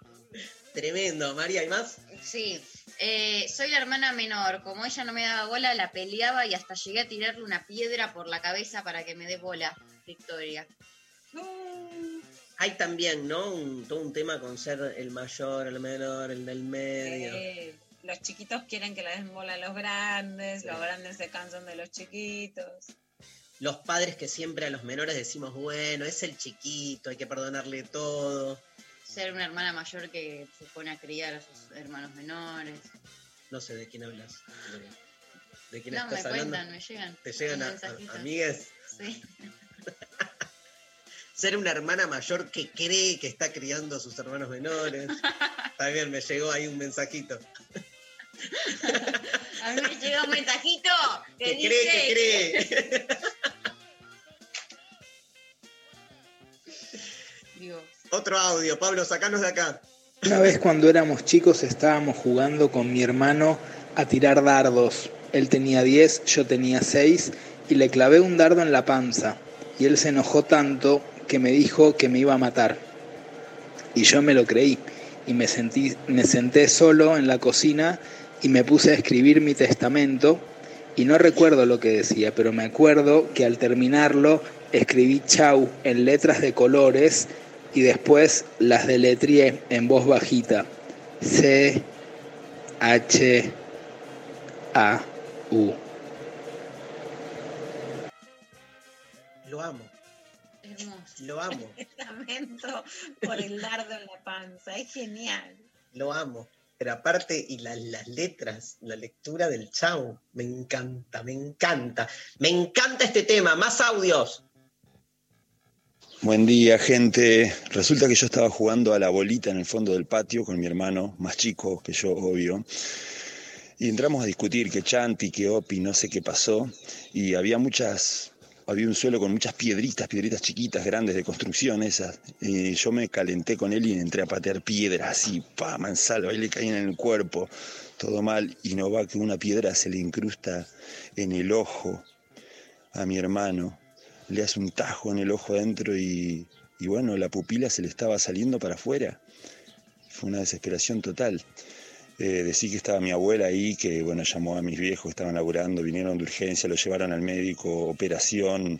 Tremendo, María, ¿hay más? Sí, eh, soy la hermana menor. Como ella no me daba bola, la peleaba y hasta llegué a tirarle una piedra por la cabeza para que me dé bola. Victoria. Hay también, ¿no? Un- todo un tema con ser el mayor, el menor, el del medio. Eh, los chiquitos quieren que le den bola a los grandes, los grandes se cansan de los chiquitos. Los padres que siempre a los menores decimos, bueno, es el chiquito, hay que perdonarle todo. Ser una hermana mayor que se pone a criar a sus hermanos menores. No sé de quién hablas. ¿De, quién No, me estás hablando? cuentan, me llegan. ¿Te llegan a, a- amigues? Sí. Ser una hermana mayor que cree que está criando a sus hermanos menores. También me llegó ahí un mensajito. A mí me llegó un mensajito que, Que dice cree, que cree. Digo, Otro audio, Pablo, sacanos de acá. Una vez cuando éramos chicos estábamos jugando con mi hermano a tirar dardos. Él tenía 10, yo tenía 6 y le clavé un dardo en la panza. Y él se enojó tanto que me dijo que me iba a matar. Y yo me lo creí y me, sentí, me senté solo en la cocina y me puse a escribir mi testamento y no recuerdo lo que decía, pero me acuerdo que al terminarlo escribí chau en letras de colores y después las deletrié en voz bajita. C H A U. Lo amo, hermoso. lo amo. Lamento por el dardo en la panza, es genial. lo amo. Pero aparte, y la- las letras, la lectura del chavo, me encanta, me encanta. Me encanta este tema, más audios. Buen día, gente. Resulta que yo estaba jugando a la bolita en el fondo del patio con mi hermano, más chico que yo, obvio. Y entramos a discutir que Chanti, que Opi, no sé qué pasó. Y había muchas, había un suelo con muchas piedritas, piedritas chiquitas, grandes de construcción esas. Y yo me calenté con él y entré a patear piedras así, pa, mansalva, y le caían en el cuerpo, todo mal. Y no va que una piedra se le incrusta en el ojo a mi hermano le hace un tajo en el ojo adentro y, y bueno, la pupila se le estaba saliendo para afuera. Fue una desesperación total. Eh, decí que estaba mi abuela ahí, que bueno, llamó a mis viejos, estaban laburando, vinieron de urgencia, lo llevaron al médico, operación,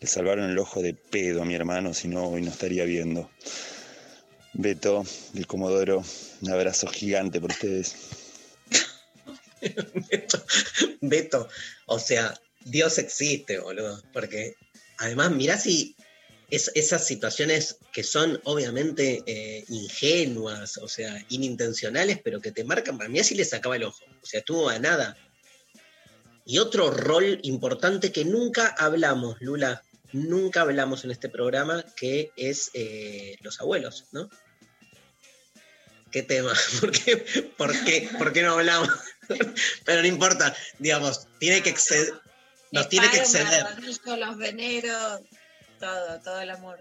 le salvaron el ojo de pedo a mi hermano, si no, hoy no estaría viendo. Beto, del Comodoro, un abrazo gigante por ustedes. Beto, o sea, Dios existe, boludo. Porque además, mirá si es- esas situaciones que son obviamente eh, ingenuas, o sea, inintencionales, pero que te marcan, para mí así le sacaba el ojo. O sea, estuvo a nada. Y otro rol importante que nunca hablamos, Lula, nunca hablamos en este programa, que es eh, los abuelos, ¿no? ¿Qué tema? ¿Por qué, por qué, por qué no hablamos? Pero no importa, digamos, tiene que exceder, nos tiene que exceder. Los veneros, todo, todo el amor.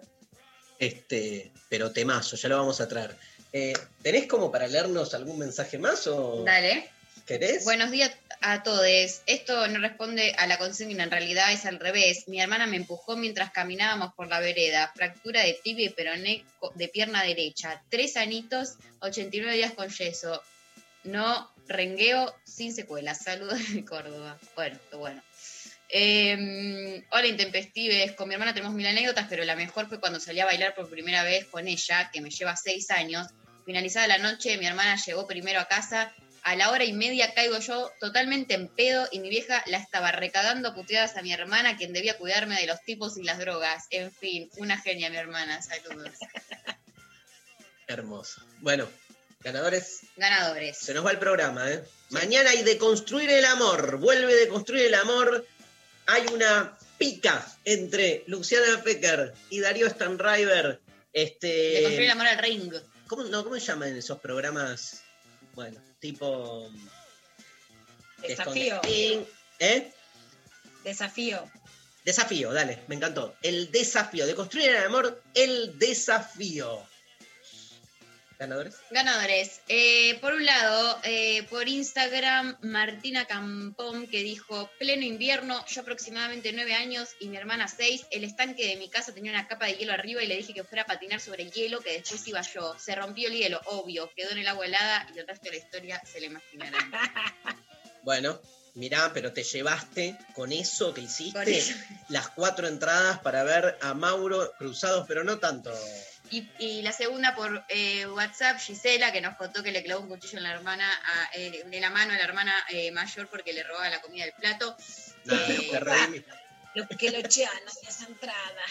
Este, pero temazo, ya lo vamos a traer. Eh, ¿Tenés como para leernos algún mensaje más o Dale. querés? Buenos días a todos. Esto no responde a la consigna, en realidad es al revés. Mi hermana me empujó mientras caminábamos por la vereda. Fractura de tibia y peroné de pierna derecha. Tres anitos, 89 días con yeso. No rengueo sin secuelas. Saludos de Córdoba. Bueno, bueno. Eh, hola Intempestives, con mi hermana tenemos mil anécdotas, pero la mejor fue cuando salí a bailar por primera vez con ella, que me lleva seis años. Finalizada la noche, mi hermana llegó primero a casa, a la hora y media caigo yo totalmente en pedo y mi vieja la estaba recagando puteadas a mi hermana, quien debía cuidarme de los tipos y las drogas. En fin, una genia mi hermana, saludos. Hermoso. Bueno, ganadores, Ganadores. se nos va el programa, ¿eh? Mañana hay de construir el amor, vuelve de construir el amor. Hay una pica entre Luciana Pecker y Darío Stanriver. Este, De construir el amor al ring. ¿Cómo, no, ¿Cómo se llaman esos programas? Bueno, tipo. Desafío. Desconecting, ¿Eh? Desafío. Desafío, dale, me encantó. El desafío, de construir el amor, el desafío. ¿Ganadores? Ganadores. Eh, por un lado, eh, por Instagram, Martina Campón, que dijo, pleno invierno, yo aproximadamente nueve años y mi hermana seis, el estanque de mi casa tenía una capa de hielo arriba y le dije que fuera a patinar sobre el hielo, que después iba yo. Se rompió el hielo, obvio, quedó en el agua helada y el resto de la historia se le imaginarán. Bueno, mirá, pero te llevaste con eso que hiciste eso. las cuatro entradas para ver a Mauro cruzados, pero no tanto. Y, y la segunda por eh, WhatsApp, Gisela, que nos contó que le clavó un cuchillo en la hermana, a- eh, en la mano a la hermana eh, mayor porque le robaba la comida del plato. No, Eh, te, redimi- Los que lo chean hacia esa entrada.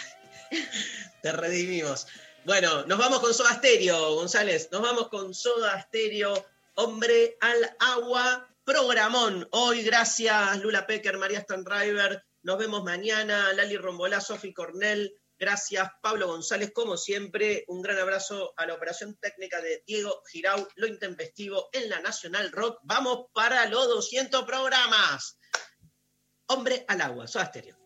te redimimos. Bueno, nos vamos con Soda Stereo, González. Nos vamos con Soda Stereo, Hombre al Agua, programón. Hoy, gracias Lula Pecker, María Stanriver. Nos vemos mañana, Lali Rombolá, Sofi Cornell. Gracias, Pablo González, como siempre. Un gran abrazo a la operación técnica de Diego Girau, lo intempestivo en la Nacional Rock. Vamos para los 200 programas. Hombre al agua, Soda Stereo.